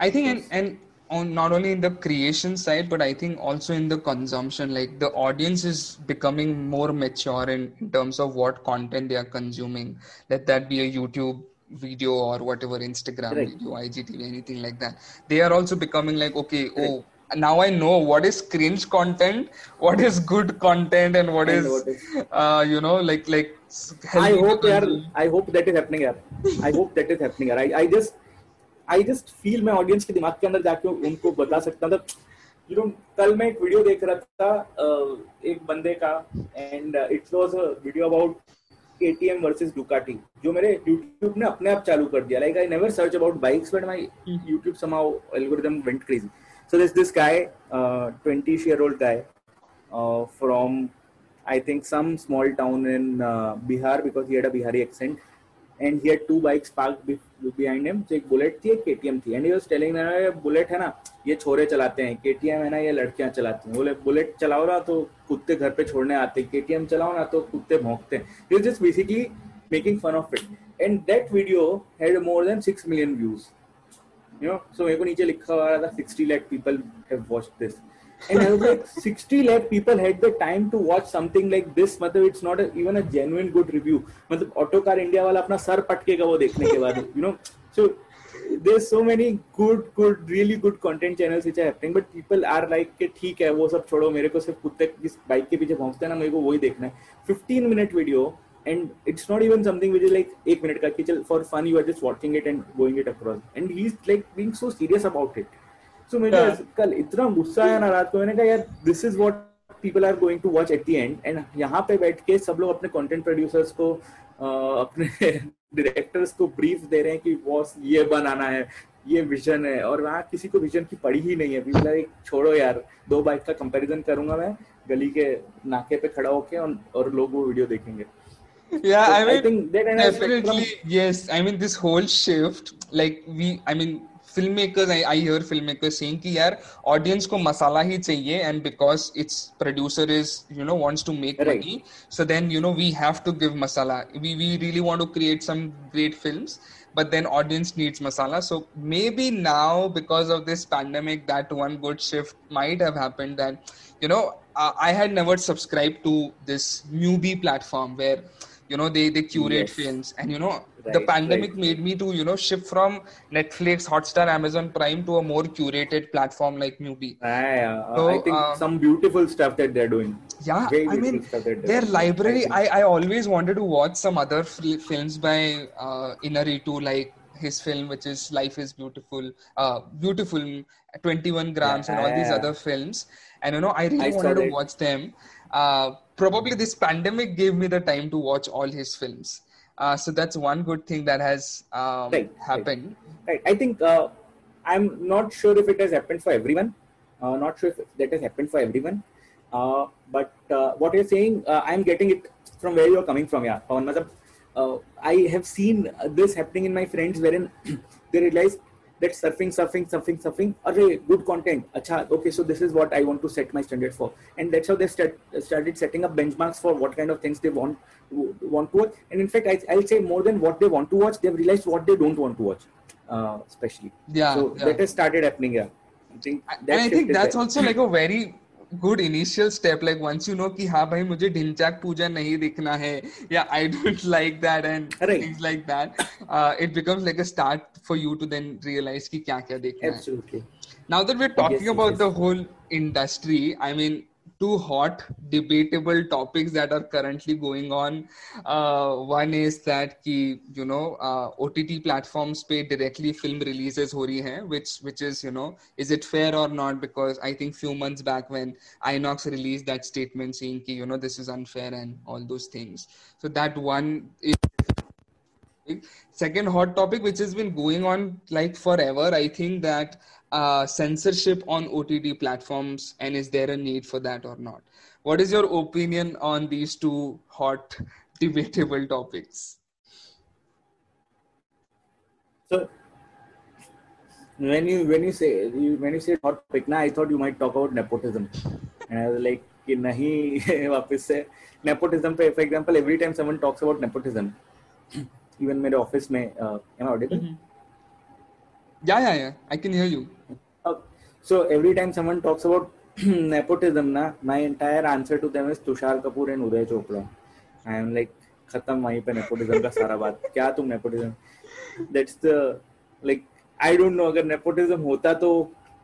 I think and, and on not only in the creation side, but I think also in the consumption, like the audience is becoming more mature in, in terms of what content they are consuming. Let that be a YouTube video or whatever, Instagram Correct. video, IGTV, anything like that. They are also becoming like, okay, oh, now I know what is cringe content, what is good content, and what And is, what is- uh, you know, like like I hope yaar. I hope that is happening यार. I hope that is happening यार. I, I just I just feel मैं audience के दिमाग के अंदर जाके उनको बता सकता हूँ यू नो कल मैं एक वीडियो देख रहा था uh, एक बंदे का and it was a video about KTM versus Ducati जो मेरे YouTube ने अपने आप चालू कर दिया like I never search about bikes but my YouTube somehow algorithm went crazy so there's this guy uh, 20 year old guy uh, from I think some small town in uh, Bihar because he had a Bihari accent and he had two bikes parked be- behind him so एक bullet थी एक KTM थी and he was telling me ये bullet है ना ये छोरे चलाते हैं KTM है ना ये लड़कियाँ चलाती हैं बोले बुलेट चलाओ ना तो कुत्ते घर पे छोड़ने आते हैं KTM चलाओ ना तो कुत्ते भौंकते हैं just basically making fun of it and that video had more than 6 million views you know so मेरे को नीचे लिखा हुआ था 60 lakh people have watched this and I was like 60 lakh people had the time to watch something like this मतलब it's not a, even a genuine good review मतलब auto car India वाला अपना सर पटकेगा वो देखने के बाद you know so there's so many good good really good content channels which are happening but people are like कि ठीक है वो सब छोड़ो मेरे को सिर्फ़ कुत्ते जिस बाइक के पीछे पहुँचते हैं ना मेरे को वही देखना है 15 minute video and it's not even something which is like एक मिनट का कि चल for fun you are just watching it and going it across and he's like being so serious about it so मुझे. कल इतना गुस्सा आया ना रात को मैंने कहा यार this is what people are going to watch at the end and यहाँ पे बैठ के सब लोग अपने content producers को अपने डायरेक्टर्स को ब्रीफ दे रहे हैं कि बॉस ये बनाना है ये विजन है और वहाँ किसी को विजन की पड़ी ही नहीं है पीपल लाइक छोड़ो यार दो बाइक का कंपैरिजन करूँगा मैं गली के नाके पे खड़ा होके और, और लोग वो वीडियो देखेंगे Yeah, So I mean, think I expect definitely yes. I mean, this whole shift, like we, I mean, film makers I hear film makers saying कि यार ऑडियंस को मसाला ही चाहिए and because it's producer is you know wants to make money so then you know we have to give masala we we really want to create some great films but then audience needs masala so maybe now because of this pandemic that one good shift might have happened that you know i had never subscribed to this newbie platform where you know they they curate Yes. films. And you know the pandemic right. made me to you know shift from netflix hotstar amazon prime to a more curated platform like MUBI I, uh, So, I think uh, some beautiful stuff that they're doing. yeah i mean beautiful stuff that they're their library I I, always wanted to watch some other fil- films by uh, Iñárritu like his film which is life is beautiful uh beautiful 21 grams and all these other films. And you know i really I wanted to watch them. Uh probably this pandemic gave me the time to watch all his films uh, so that's one good thing that has um, Right, right. happened Right. I think uh, I'm not sure if it has happened for everyone. Uh, not sure if that has happened for everyone. Uh, but uh, what you're saying, uh, I'm getting it from where you're coming from. Yeah, uh, I have seen this happening in my friends wherein they realize that surfing, surfing, surfing, surfing, array, good content. Acha, okay, so this is what I want to set my standard for, and that's how they start, started setting up benchmarks for what kind of things they want want to watch. And in fact, I, I'll say more than what they want to watch, they've realized what they don't want to watch, uh, especially. Yeah, So yeah. that has started happening. Yeah, I think. and I think that's there. also like a very good initial step like once you know कि हाँ भाई मुझे ढिंचाक पूजा नहीं दिखना है या I don't like that and things like that it becomes like a start for you to then realise कि क्या क्या देखना है। Now that we are talking about the whole industry I mean two hot debatable topics that are currently going on. Uh, one is that ki, you know uh, ott platforms pay directly film releases ho rahi hai, which which is you know is it fair or not? Because i think few months back when inox released that statement saying ki, you know this is unfair and all those things. So that one is second hot topic which has been going on like forever i think that uh, censorship on OTT platforms, and is there a need for that or not? What is your opinion on these two hot, debatable topics? So, when you when you say when you say hot topic, now I thought you might talk about nepotism, and I was like, कि नहीं वापस से nepotism पे for example every time someone talks about nepotism even मेरे office में uh, am I audible? Mm-hmm. Yeah, yeah, yeah. I can hear you. Uh, so every time someone talks about nepotism, na, my entire answer to them is Tushar Kapoor and Uday Chopra. I am like, खत्म वहीं पे nepotism का सारा बात क्या तुम nepotism that's the like I don't know अगर nepotism होता तो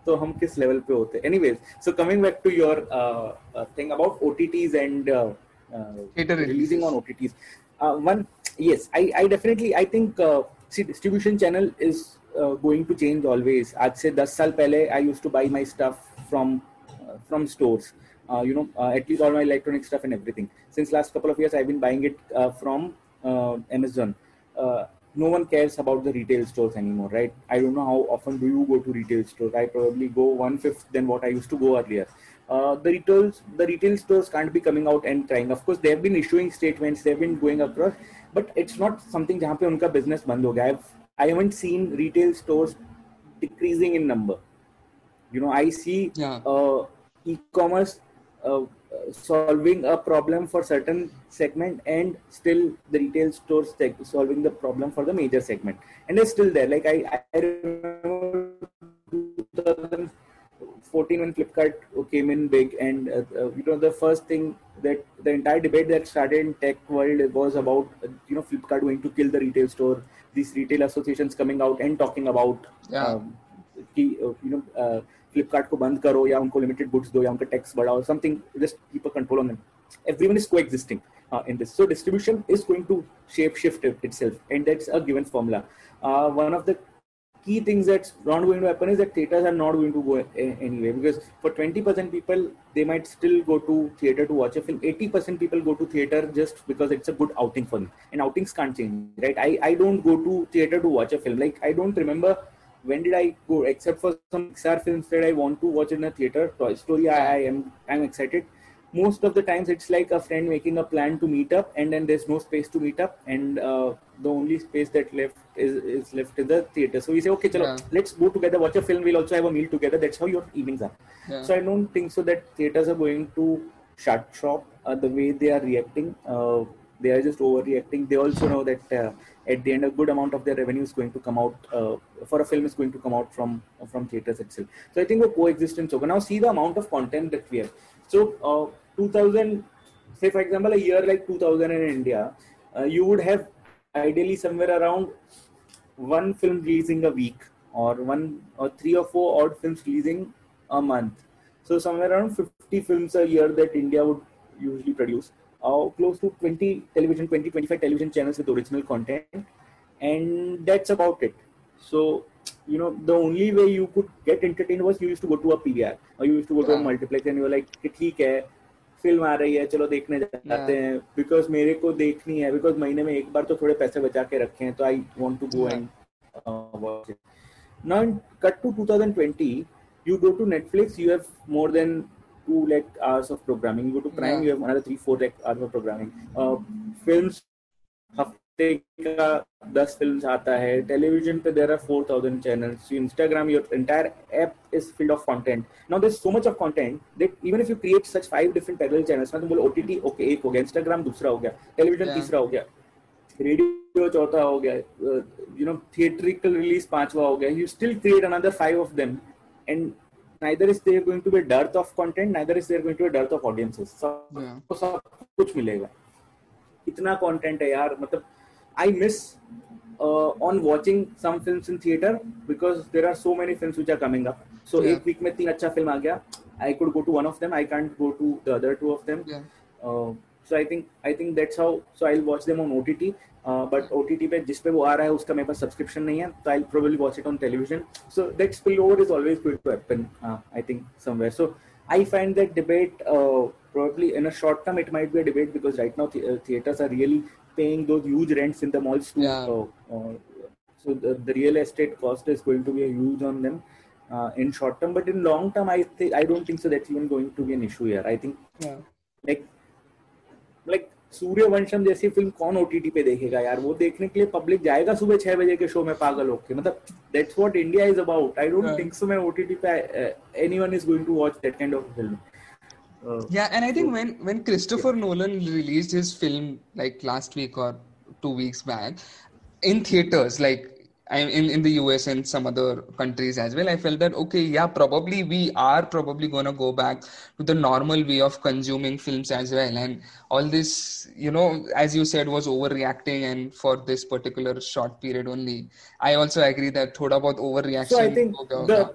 तो हम किस लेवल पे होते anyways so coming back to your thing about OTTs and releasing on OTTs one yes i i definitely i think uh, see distribution channel is uh, going to change always आज से 10 साल पहले I used to buy my stuff from uh, from stores uh, you know uh, at least all my electronic stuff and everything since last couple of years I've been buying it uh, from uh, Amazon uh, no one cares about the retail stores anymore right I don't know how often do you go to retail stores I probably go one fifth than what I used to go earlier uh, the retail the retail stores can't be coming out and trying of course they've been issuing statements they've been going across but it's not something जहाँ पे उनका business बंद हो गया I've I haven't seen retail stores decreasing in number. You know, I see yeah. uh, e-commerce uh, solving a problem for certain segment and still the retail stores solving the problem for the major segment and they're still there like i, I remember 2014 when flipkart came in big and uh, uh, you know the first thing that the entire debate that started in tech world was about you know flipkart going to kill the retail store these retail associations coming out and talking about yeah. um, कि you know Flipkart को बंद करो या उनको limited goods दो या उनका tax बढ़ाओ something just keep a control on them everyone is coexisting uh, in this so distribution is going to shape shift itself and that's a given formula uh, one of the key things that's not going to happen is that theaters are not going to go anyway because for 20% people they might still go to theater to watch a film. 80% people go to theater just because it's a good outing for them. And outings can't change right? I, I don't go to theater to watch a film. Like i don't remember when did i go except for some Pixar films that i want to watch in a theater. Toy story i, I am i'm excited most of the times it's like a friend making a plan to meet up and then there's no space to meet up and uh, the only space that left is, is left in the theater. So we say okay chalo, yeah. let's go together watch a film we'll also have a meal together. That's how your evenings are. Yeah. so i don't think so that theaters are going to shut shop uh, the way they are reacting. Uh, they are just overreacting. They also know that uh, at the end a good amount of their revenue is going to come out uh, for a film is going to come out from from theaters itself. So i think a coexistence. Over now see the amount of content that we have. So uh, 2000 say for example a year like 2000 in india uh, you would have ideally somewhere around one film releasing a week or one or three or four odd films releasing a month so somewhere around 50 films a year that india would usually produce uh, close to 20 television 20 25 television channels with original content and that's about it so you know the only way you could get entertained was you used to go to a pvr or you used to go yeah. to a multiplex and you were like okay, film आ रही है चलो देखने जाते हैं। Because मेरे को देखनी है बिकॉज़ महीने में एक बार तो थोड़े पैसे बचा के रखे हैं तो I want to go and non cut to two thousand twenty you go to Netflix you have more than two lakh hours of programming you go to Prime you have three four lakh hours of programming film का दस film आता है। Television पे there are four thousand channels Instagram your entire app is filled of content now there so much of content that even if you create such five different parallel channels ना तुम बोलो OTT okay एक हो गया Instagram दूसरा हो गया television तीसरा हो गया रेडियो चौथा हो गया यू नो थिएट्रिकल रिलीज़ पांचवा हो गया you still create another five of them and neither is there going to be a dearth of content neither is there going to be a dearth of audiences. सब yeah. सब कुछ मिलेगा। इतना content है यार मतलब I miss uh, on watching some films in theater because there are so many films which are coming up. So yeah. एक week में तीन अच्छा फिल्म आ गया I could go to one of them. I can't go to the other two of them. Yeah. Uh, so I think I think that's how. So I'll watch them on OTT. Uh, but OTT पे जिस पे वो आ रहा है उसका मेरे पास subscription नहीं है तो I'll probably watch it on television. So that spillover is always going to happen. Uh, I think somewhere. So I find that debate uh, probably in a short term it might be a debate because right now th- uh, theaters are really paying those huge rents in the malls too. Yeah. Uh, uh, so the, the real estate cost is going to be a huge on them uh, in short term, but in long term, I think I don't think so. That's even going to be an issue here. I think Yeah. like like Sooryavansham जैसी film कौन OTT पे देखेगा यार वो देखने के लिए public जाएगा सुबह छह बजे के शो में पागल होके मतलब that's what India is about I don't. Think so मैं ओटीटी पे anyone is going to watch that kind of film Uh, yeah, and I think when when Christopher Nolan released his film like last week or two weeks back in theaters, like I in in the US and some other countries as well, I felt that okay, yeah, probably we are probably gonna go back to the normal way of consuming films as well, and all this, you know, as you said, was overreacting, and for this particular short period only. I also agree that thoda bahut overreaction. So I think the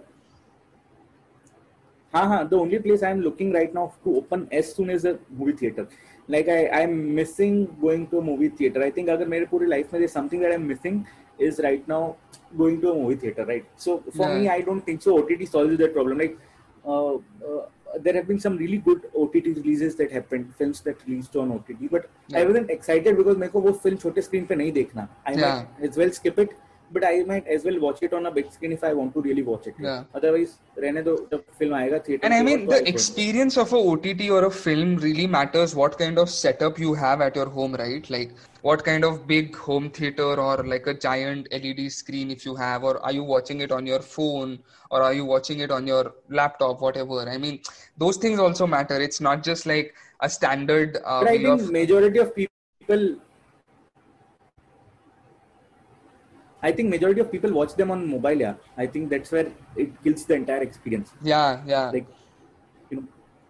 हाँ हाँ the only place I'm looking right now to open as soon as a movie theater. Like I I'm missing going to a movie theater. I think अगर मेरे पूरी life में there's something that I'm missing is right now going to a movie theater, right? So for Yeah. me, I don't think so. OTT solves that problem. Like uh, uh, there have been some really good OTT releases that happened, films that released on OTT. But yeah. I wasn't excited because मेरे को वो film छोटे screen पे नहीं देखना. I Yeah. might as well skip it. But I might as well watch it on a big screen if I want to really watch it. Yeah. Otherwise, रहने दो जब film आएगा theater And I पे mean, और तो the I don't. experience of a OTT or a film really matters what kind of setup you have at your home, right? Like, what kind of big home theater or like a giant LED screen if you have, or are you watching it on your phone or are you watching it on your laptop, whatever? I mean, those things also matter. It's not just like a standard uh, But I way think of. majority of people I think majority of people watch them on mobile, yeah. I think that's where it kills the entire experience. Yeah, yeah. Like, you know,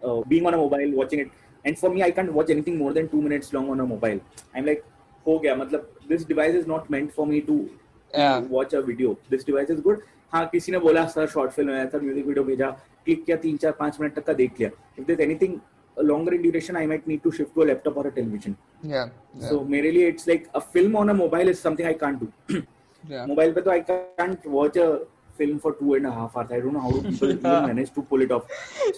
uh, being on a mobile, watching it. And for me, I can't watch anything more than two minutes long on a mobile. I'm like, हो गया मतलब this device is not meant for me to Yeah. watch a video. This device is good. हाँ किसी ने बोला sir short film है sir music video भेजा click किया तीन चार पांच मिनट तक का देख लिया if there anything longer in duration I might need to shift to a laptop or a television. Yeah. Yeah. So मेरे लिए it's like a film on a mobile is something I can't do. mobile पे तो I can't watch film for two and a half hours. I don't know how people even manage to pull it off.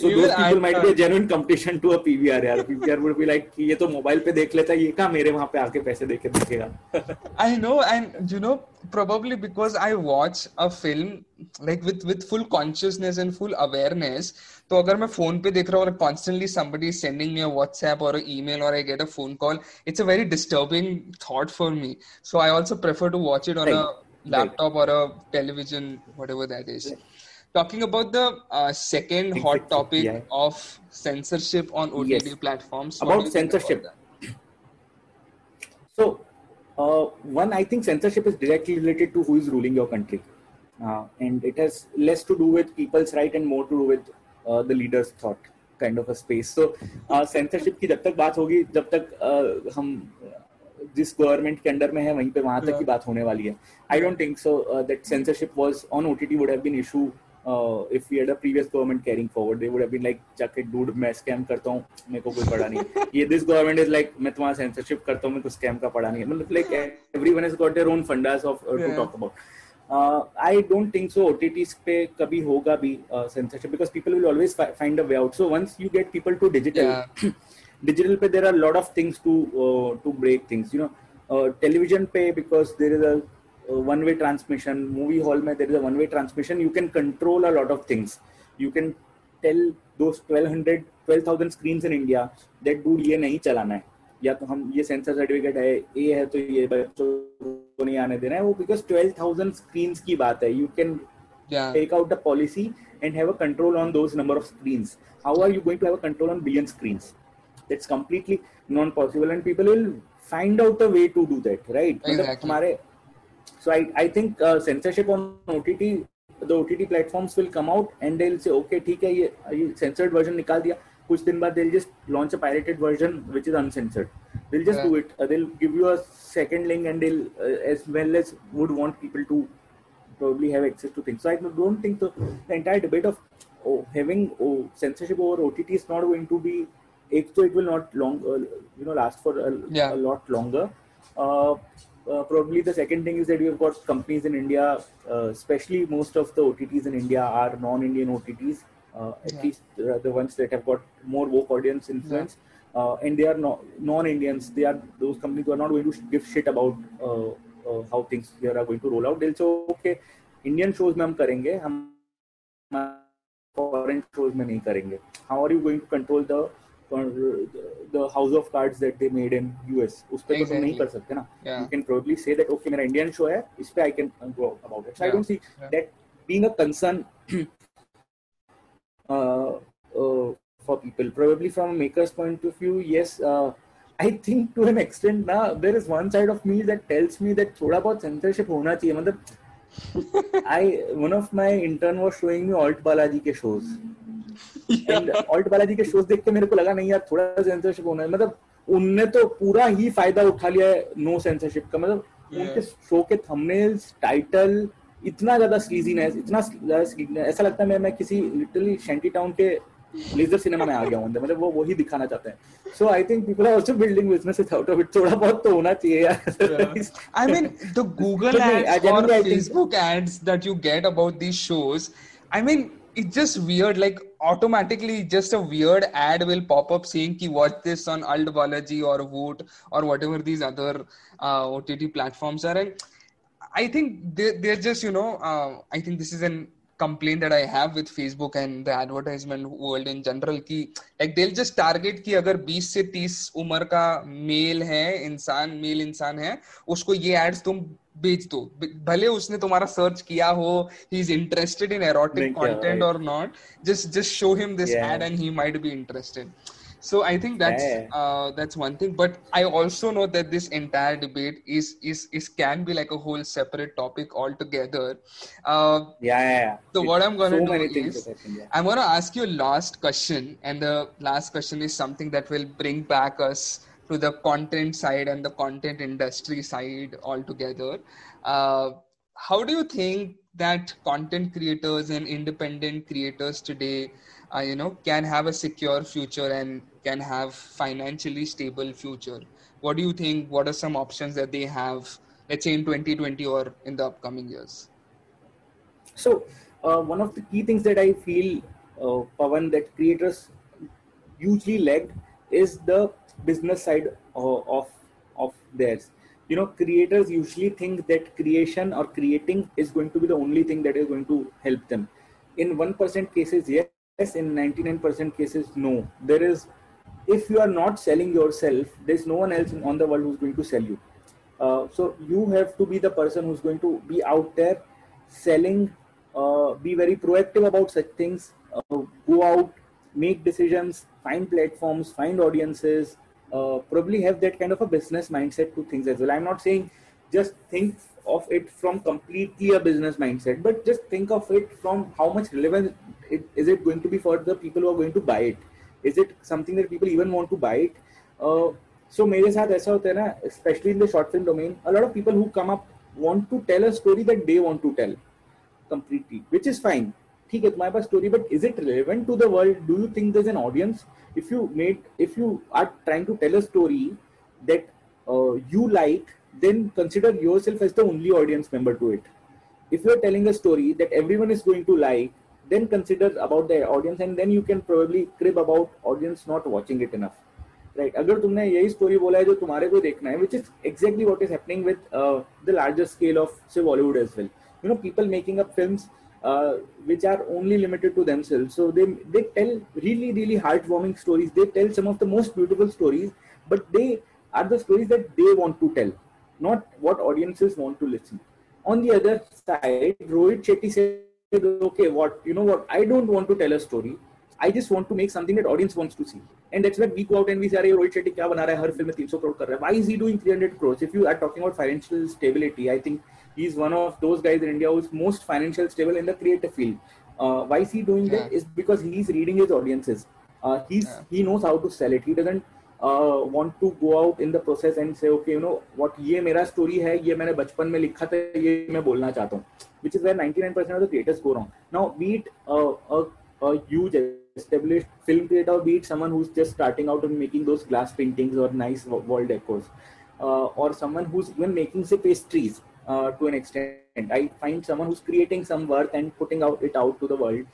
So Even those people I might be a genuine competition to a PVR यार. PVR would be like कि ये तो mobile पे देख लेता है ये कहाँ मेरे वहाँ पे आके पैसे देके देखेगा. I know, and you know, probably because I watch a film like with with full consciousness and full awareness. तो अगर मैं फ़ोन पे देख रहा हूँ और constantly somebody is sending me a WhatsApp or an email or I get a phone call, it's a very disturbing thought for me. So I also prefer to watch it on a Right. laptop or a television, whatever that is. Talking about the uh, second hot Exactly, topic yeah. of censorship on OTT Yes. platforms. what About do you think censorship. that? So, uh, one, I think censorship is directly related to who is ruling your country. Uh, and it has less to do with people's right and more to do with uh, the leader's thought kind of a space. So, uh, censorship की जब तक बात होगी जब तक uh, हम जिस government के अंडर में है वहीं पे वहाँ तक की बात होने वाली है। I don't think so that censorship was on OTT would have been issue if we had a previous government carrying forward they would have been like chuck it dude मैं स्कैम करता हूँ मेरे को कोई पड़ा नहीं ये दिस गवर्नमेंट इज़ लाइक मैं तुम्हारा सेंसरशिप करता हूँ मेरे को स्कैम का पड़ा नहीं है. मतलब like everyone has got their own fundas of to talk about I don't think so OTTs पे कभी होगा भी censorship because people will always find a way out so once you get people to digital. digital pay there are a lot of things to uh, to break things you know uh, television pay because there is a, a one way transmission movie hall mein there is a one way transmission you can control a lot of things you can tell those 1200 12000 screens in india that dude ये नहीं चलाना है या तो हम ये sensor certificate है ये है तो ये बच्चों को नहीं आने देना है वो बिकॉज 12000 स्क्रीन्स की बात है you can Yeah. take out a policy and have a control on those number of screens. How are you going to have a control on billion screens? That's completely non-possible, and people will find out a way to do that, right? मतलब Exactly. हमारे so I I think uh, censorship on OTT the OTT platforms will come out and they'll say okay ठीक है ये ये censored version निकाल दिया कुछ दिन बाद they'll just launch a pirated version which is uncensored they'll just Yeah. do it uh, they'll give you a second link and they'll uh, as well as would want people to probably have access to things. So I don't think the, the entire debate of oh, having oh, censorship over OTT is not going to be. So it will not long, uh, you know, last for a, yeah. a lot longer. Uh, uh, probably the second thing is that we've got companies in India, uh, especially most of the OTTs in India are non-Indian OTTs, uh, at yeah. least the ones that have got more woke audience influence. Yeah. Uh, and they are no, non-Indians. They are those companies who are not going to give shit about how things here are going to roll out. They'll say, okay, Indian shows में हम करेंगे, हम foreign shows में नहीं करेंगे. How are you going to control the the house of cards that they made in US उस पे तो नहीं कर सकते ना you can probably say that okay मेरा Indian show है इस पे I can go about it so I don't see that being a concern uh, uh, for people probably from a maker's point of view yes uh, I think to an extent now there is one side of me that tells me that थोड़ा बहुत censorship होना चाहिए मतलब I one of my intern was showing me Alt Balaji के shows alt Balaji के shows देख के मेरे को लगा नहीं यार थोड़ा सेंसरशिप होना है। मतलब उनने तो पूरा ही फ़ायदा उठा लिया है नो सेंसरशिप का। मतलब उनके शो के थंबनेल्स टाइटल इतना ज़्यादा स्लीजीनेस इतना ऐसा लगता है मैं मैं किसी लिटरली शेंटी टाउन के लेजर सिनेमा में आ गया हूँ मतलब वो वही दिखाना चाहते हैं। So I think people are also building businesses out of it थोड़ा बहुत तो होना चाहिए यार। I mean the Google ads और Facebook ads that you get about these shows I mean it's just weird like automatically just a weird ad will pop up saying ki watch this on alt balaji or voot or whatever these other uh, ott platforms are and i think they, they're just you know uh, i think this is an complaint that I have with Facebook and the advertisement world in general कि like they'll just target कि अगर 20 से 30 उम्र का mail है इंसान mail इंसान है उसको ये एड्स तुम बेच दो भले उसने तुम्हारा सर्च किया हो he is interested in erotic content और not just just show him this ad and he might be interested so i think that's yeah. uh, that's one thing but i also know that this entire debate is is is can be like a whole separate topic altogether uh, yeah, yeah, yeah. so it's what i'm going to so do is yeah. i'm going to ask you a last question and the last question is something that will bring back us to the content side and the content industry side altogether. Uh, how do you think that content creators and independent creators today, uh, you know, can have a secure future and can have financially stable future? What do you think? What are some options that they have, let's say in 2020 or in the upcoming years? So, uh, one of the key things that I feel, uh, Pawan, that creators hugely lack is the business side of of theirs. You know creators usually think that creation or creating is going to be the only thing that is going to help them. In 1% cases yes. In 99% cases no. There is if you are not selling yourself there's no one else on the world who's going to sell you. Uh, so you have to be the person who's going to be out there selling uh, be very proactive about such things uh, go out make decisions find platforms find audiences uh, probably have that kind of a business mindset to things as well. I'm not saying just think of it from completely a business mindset, but just think of it from how much relevant it, is it going to be for the people who are going to buy it. Is it something that people even want to buy it? Uh, so मेरे साथ ऐसा होता है ना especially in the short film domain a lot of people who come up want to tell a story that they want to tell completely which is fine ठीक है, तुम्हारे पास story but is it relevant to the world do you think this an audience if you made if you are trying to tell a story that you like then consider yourself as the only audience member to it if you are telling a story that everyone is going to like then consider about the audience and then you can probably crib about audience not watching it enough right अगर तुमने यही story बोला है जो तुम्हारे को देखना है which is exactly what is happening with the largest scale of से Bollywood as well you know people making up films film uh, which are only limited to themselves. So they they tell really really heartwarming stories. They tell some of the most beautiful stories, but they are the stories that they want to tell, not what audiences want to listen. On the other side, Rohit Shetty said, "Okay, what you know what? I don't want to tell a story. I just want to make something that audience wants to see." And that's where we go out and we say, "Hey, Rohit Shetty, क्या बना रहा है? 300 Why is he doing 300 crores? If you are talking about financial stability, I think." he's one of those guys in India who's most financial stable in the creative field. Uh, why is he doing yeah. that? Is because he's reading his audiences. Uh, he's yeah. he knows how to sell it. He doesn't uh, want to go out in the process and say, okay, you know what, ये मेरा story है, ये मैंने बचपन में लिखा था, ये मैं बोलना चाहता हूँ. Which is where 99% of the creators go wrong. Now, be it a a huge established film creator, be it someone who's just starting out and making those glass paintings or nice wall decors, uh, or someone who's even making say pastries uh, to an extent. I find someone who's creating some work and putting out it out to the world.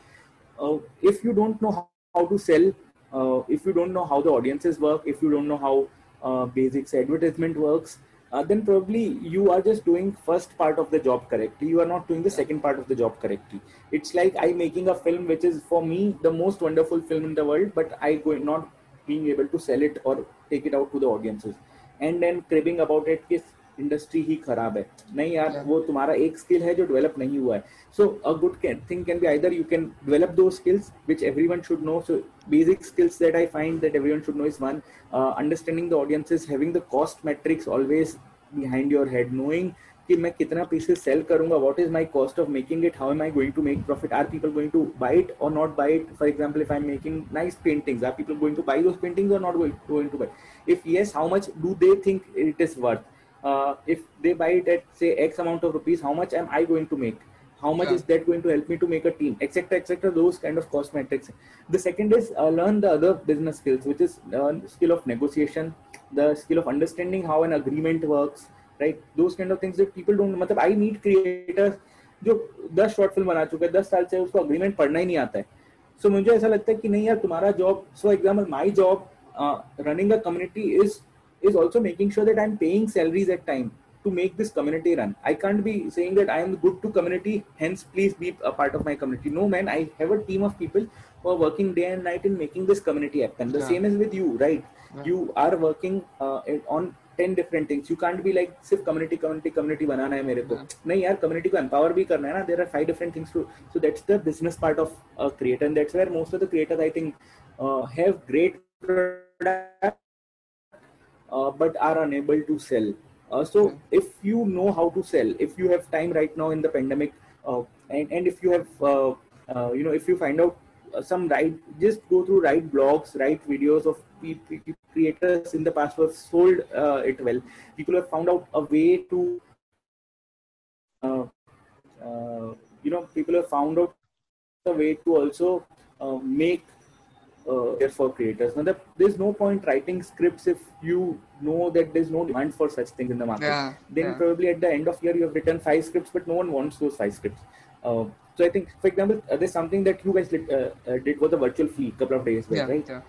Uh, if you don't know how, to sell, uh, if you don't know how the audiences work, if you don't know how uh, basics advertisement works, uh, then probably you are just doing first part of the job correctly you are not doing the second part of the job correctly it's like i making a film which is for me the most wonderful film in the world but i go not being able to sell it or take it out to the audiences and then cribbing about it कि industry ही खराब है। नहीं यार वो तुम्हारा एक skill है जो डेवलप नहीं हुआ है। So a good can thing can be either you can develop दो skills which everyone should know so basic skills that I find that everyone should know is one, uh, understanding the audiences, having the cost metrics always behind your head, knowing कि मैं कितना pieces sell करूँगा what is my cost of making it how am I going to make profit are people going to buy it और not buy it for example if I am making nice paintings are people going to buy those paintings और not going to buy if yes how much do they think it is worth? Uh, if they buy it at say x amount of rupees how much am i going to make how much yeah. is that going to help me to make a team etc etc those kind of cost metrics the second is uh, learn the other business skills which is uh, skill of negotiation the skill of understanding how an agreement works right those kind of things that people don't मतलब I meet creators जो दस short film बना चुके हैं दस साल से उसको अग्रीमेंट पढ़ना ही नहीं आता है सो so, मुझे ऐसा लगता है कि नहीं यार तुम्हारा job so example my job running a community is is also making sure that I am paying salaries at time to make this community run. I can't be saying that I am good to community, hence please be a part of my community. No, man, I have a team of people who are working day and night in making this community happen. The yeah. same is with you, right? Yeah. You are working uh, on 10 different things. You can't be like सिर्फ community community community बनाना है मेरे को नहीं यार community को empower भी करना है ना there are five different things to so that's the business part of a creator and that's where most of the creators I think uh, have great product uh, but are unable to sell uh, so if you know how to sell, if you have time right now in the pandemic, uh, and and if you have uh, uh you know if you find out uh, some right, just go through right blogs, right videos of creators in the past who have sold uh, it well. People have found out a way to you know people have found out a way to also make uh, there for creators. Now, there's no point writing scripts if you know that there's no demand for such things in the market. Yeah, then yeah. probably at the end of year you have written five scripts, but no one wants those five scripts. Uh, so I think, for example, uh, there's something that you guys did, uh, uh did was a virtual flea a couple of days back, yeah, right? Yeah.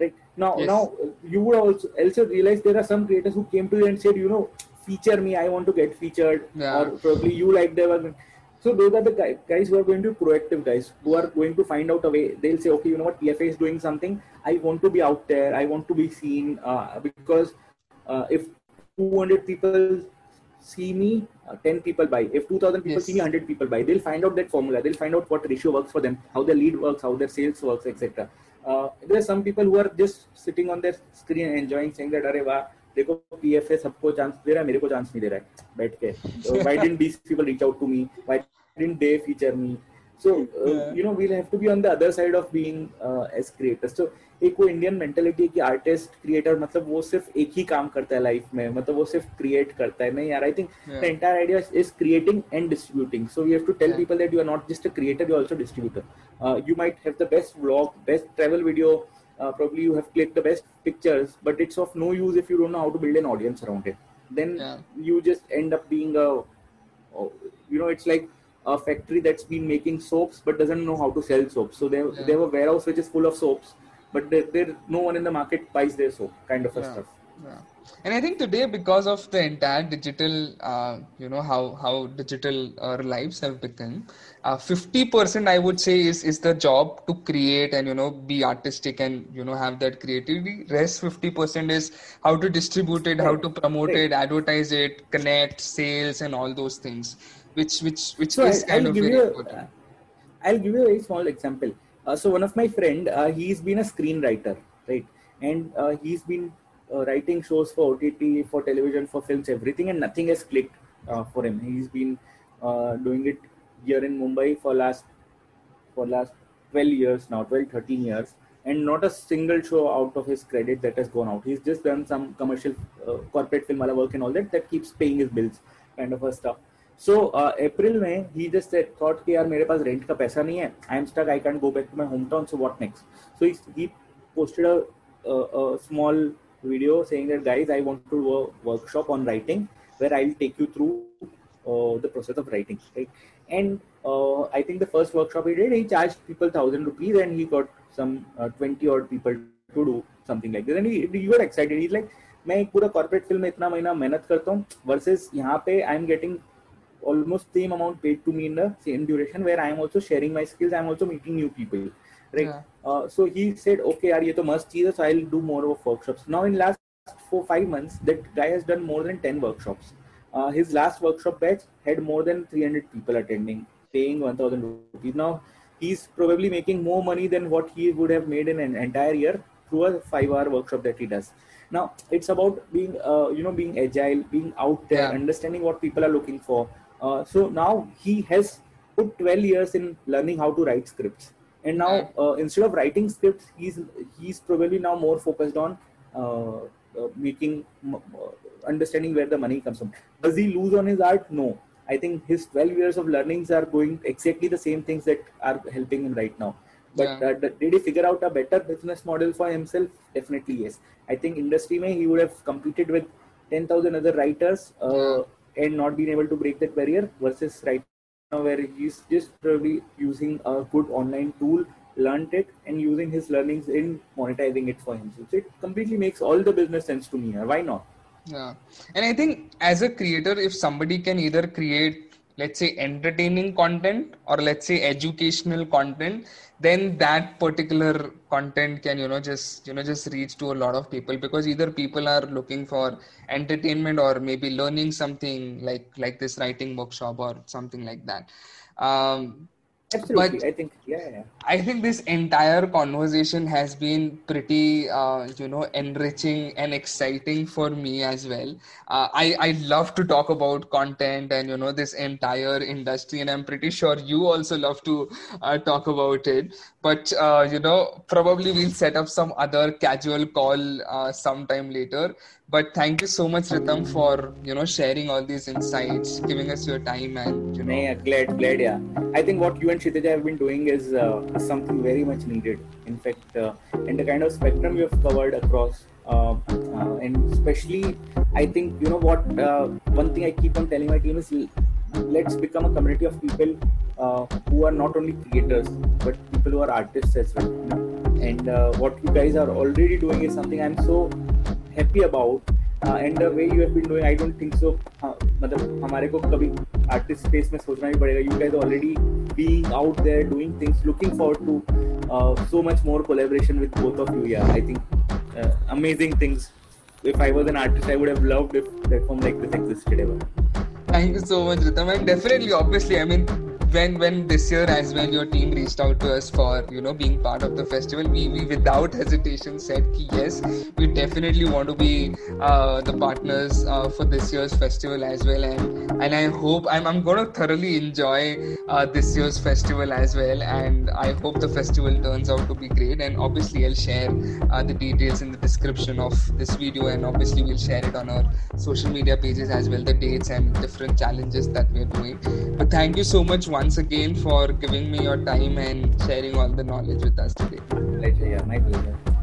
Right now, yes. now you would also also realize there are some creators who came to you and said, you know, feature me, I want to get featured, or probably you like their so those are the guys who are going to be proactive guys who are going to find out a way. They'll say, okay, you know what, PFA is doing something. I want to be out there. I want to be seen uh, because uh, if 200 people see me, uh, 10 people buy. If 2,000 people yes. see me, 100 people buy. They'll find out that formula. They'll find out what ratio works for them, how their lead works, how their sales works, etc. Uh, there are some people who are just sitting on their screen enjoying, saying that, "Arey wow, देखो PFA सबको chance दे रहा है मेरे को chance नहीं दे रहा है बैठ के। Why didn't these people reach out to me why didn't they feature me so you know we'll have to be on the other side of being as creators so एक वो इंडियन मेंटेलिटी है कि artist creator मतलब वो सिर्फ़ एक ही काम करता है लाइफ में मतलब वो सिर्फ़ क्रिएट करता है। नहीं यार I think the entire idea is creating and distributing so we have to tell people that you are not just a creator you also distributor you might have the best vlog best travel video uh, probably you have clicked the best pictures but it's of no use if you don't know how to build an audience around it then yeah. you just end up being a you know it's like a factory that's been making soaps but doesn't know how to sell soaps so they, yeah. they have a warehouse which is full of soaps but there, there no one in the market buys their soap kind of a yeah. stuff yeah and i think today because of the entire digital uh, you know how how digital our lives have become uh, 50% i would say is is the job to create and you know be artistic and you know have that creativity. Rest 50% is how to distribute it how to promote it advertise it connect sales and all those things which which which so is I, kind I'll of very you, important. Uh, i'll give you a very small example. Uh, so one of my friend uh, he's been a screenwriter right? And uh, he's been uh, writing shows for OTT, for television, for films, everything, and nothing has clicked uh, for him. He's been uh, doing it here in Mumbai for last for last 12 years now, 12, 13 years, and not a single show out of his credit that has gone out. He's just done some commercial, uh, corporate film work and all that that keeps paying his bills, kind of a stuff. So April में ही just thought कि यार मेरे पास rent का पैसा नहीं है I am stuck I can't go back to my home town so what next so he posted a, a, a small video saying that guys i want to do a workshop on writing where i'll take you through uh, the process of writing right and uh, i think the first workshop he did he charged people thousand rupees and he got some uh, 20 odd people to do something like this and he, he got excited he's like मैं एक पूरा corporate film में इतना महीना मेहनत करता हूँ versus यहाँ पे I am getting almost same amount paid to me in the same duration where I am also sharing my skills. I am also meeting new people. Right. Yeah. Uh, so he said, okay, yaar, ye to must cheez so I'll do more of workshops. Now in last four, five months, that guy has done more than 10 workshops. Uh, his last workshop batch had more than 300 people attending, paying 1000 rupees. Now he's probably making more money than what he would have made in an entire year through a five hour workshop that he does. Now it's about being, uh, you know, being agile, being out there, Yeah. understanding what people are looking for. Uh, so now he has put 12 years in learning how to write scripts and now uh, instead of writing scripts he's he's probably now more focused on uh, uh, making uh, understanding where the money comes from. Does he lose on his art? No. I think his 12 years of learnings are going exactly the same things that are helping him right now. But Yeah. uh, did he figure out a better business model for himself? Definitely yes. I think industry may he would have competed with 10000 other writers uh, Yeah. and not been able to break that barrier versus right now where he's just probably using a good online tool learned it and using his learnings in monetizing it for himself. So it completely makes all the business sense to me why not? Yeah. And I think as a creator, if somebody can either create, let's say, entertaining content or let's say educational content, then that particular content can, you know, just, you know, just reach to a lot of people because either people are looking for entertainment or maybe learning something like, like this writing workshop or something like that. Um, absolutely But- i think yeah, yeah I think this entire conversation has been pretty, uh, you know, enriching and exciting for me as well. Uh, I I love to talk about content and you know this entire industry, and I'm pretty sure you also love to uh, talk about it. But uh, you know, probably we'll set up some other casual call uh, sometime later. But thank you so much, Ritam, for you know sharing all these insights, giving us your time, and you know. yeah, glad glad yeah. I think what you and Kshitija have been doing is, uh, something very much needed. In fact uh, the kind of spectrum you have covered across uh, uh, and especially i think you know what uh, one thing i keep on telling my team is let's become a community of people uh, who are not only creators but people who are artists as well. And what you guys are already doing is something i'm so happy about and the way you have been doing I don't think so मतलब हमारे को कभी artist space में सोचना भी पड़ेगा you can already being out there doing things looking forward to so much more collaboration with both of you या I think amazing things if I was an artist, I would have loved if platform like this existed ever. Thank you so much, Ritam. And definitely, obviously, I mean, when when this year as well, your team reached out to us for you know being part of the festival, we, we without hesitation said yes, we definitely want to be uh, the partners uh, for this year's festival as well. And and I hope I'm I'm going to thoroughly enjoy uh, this year's festival as well. And I hope the festival turns out to be great. And obviously, I'll share uh, the details in the description of this video, and obviously, we'll share it on our social media pages as well, the dates and different challenges that we're doing. But thank you so much once again for giving me your time and sharing all the knowledge with us today. pleasure yeah my pleasure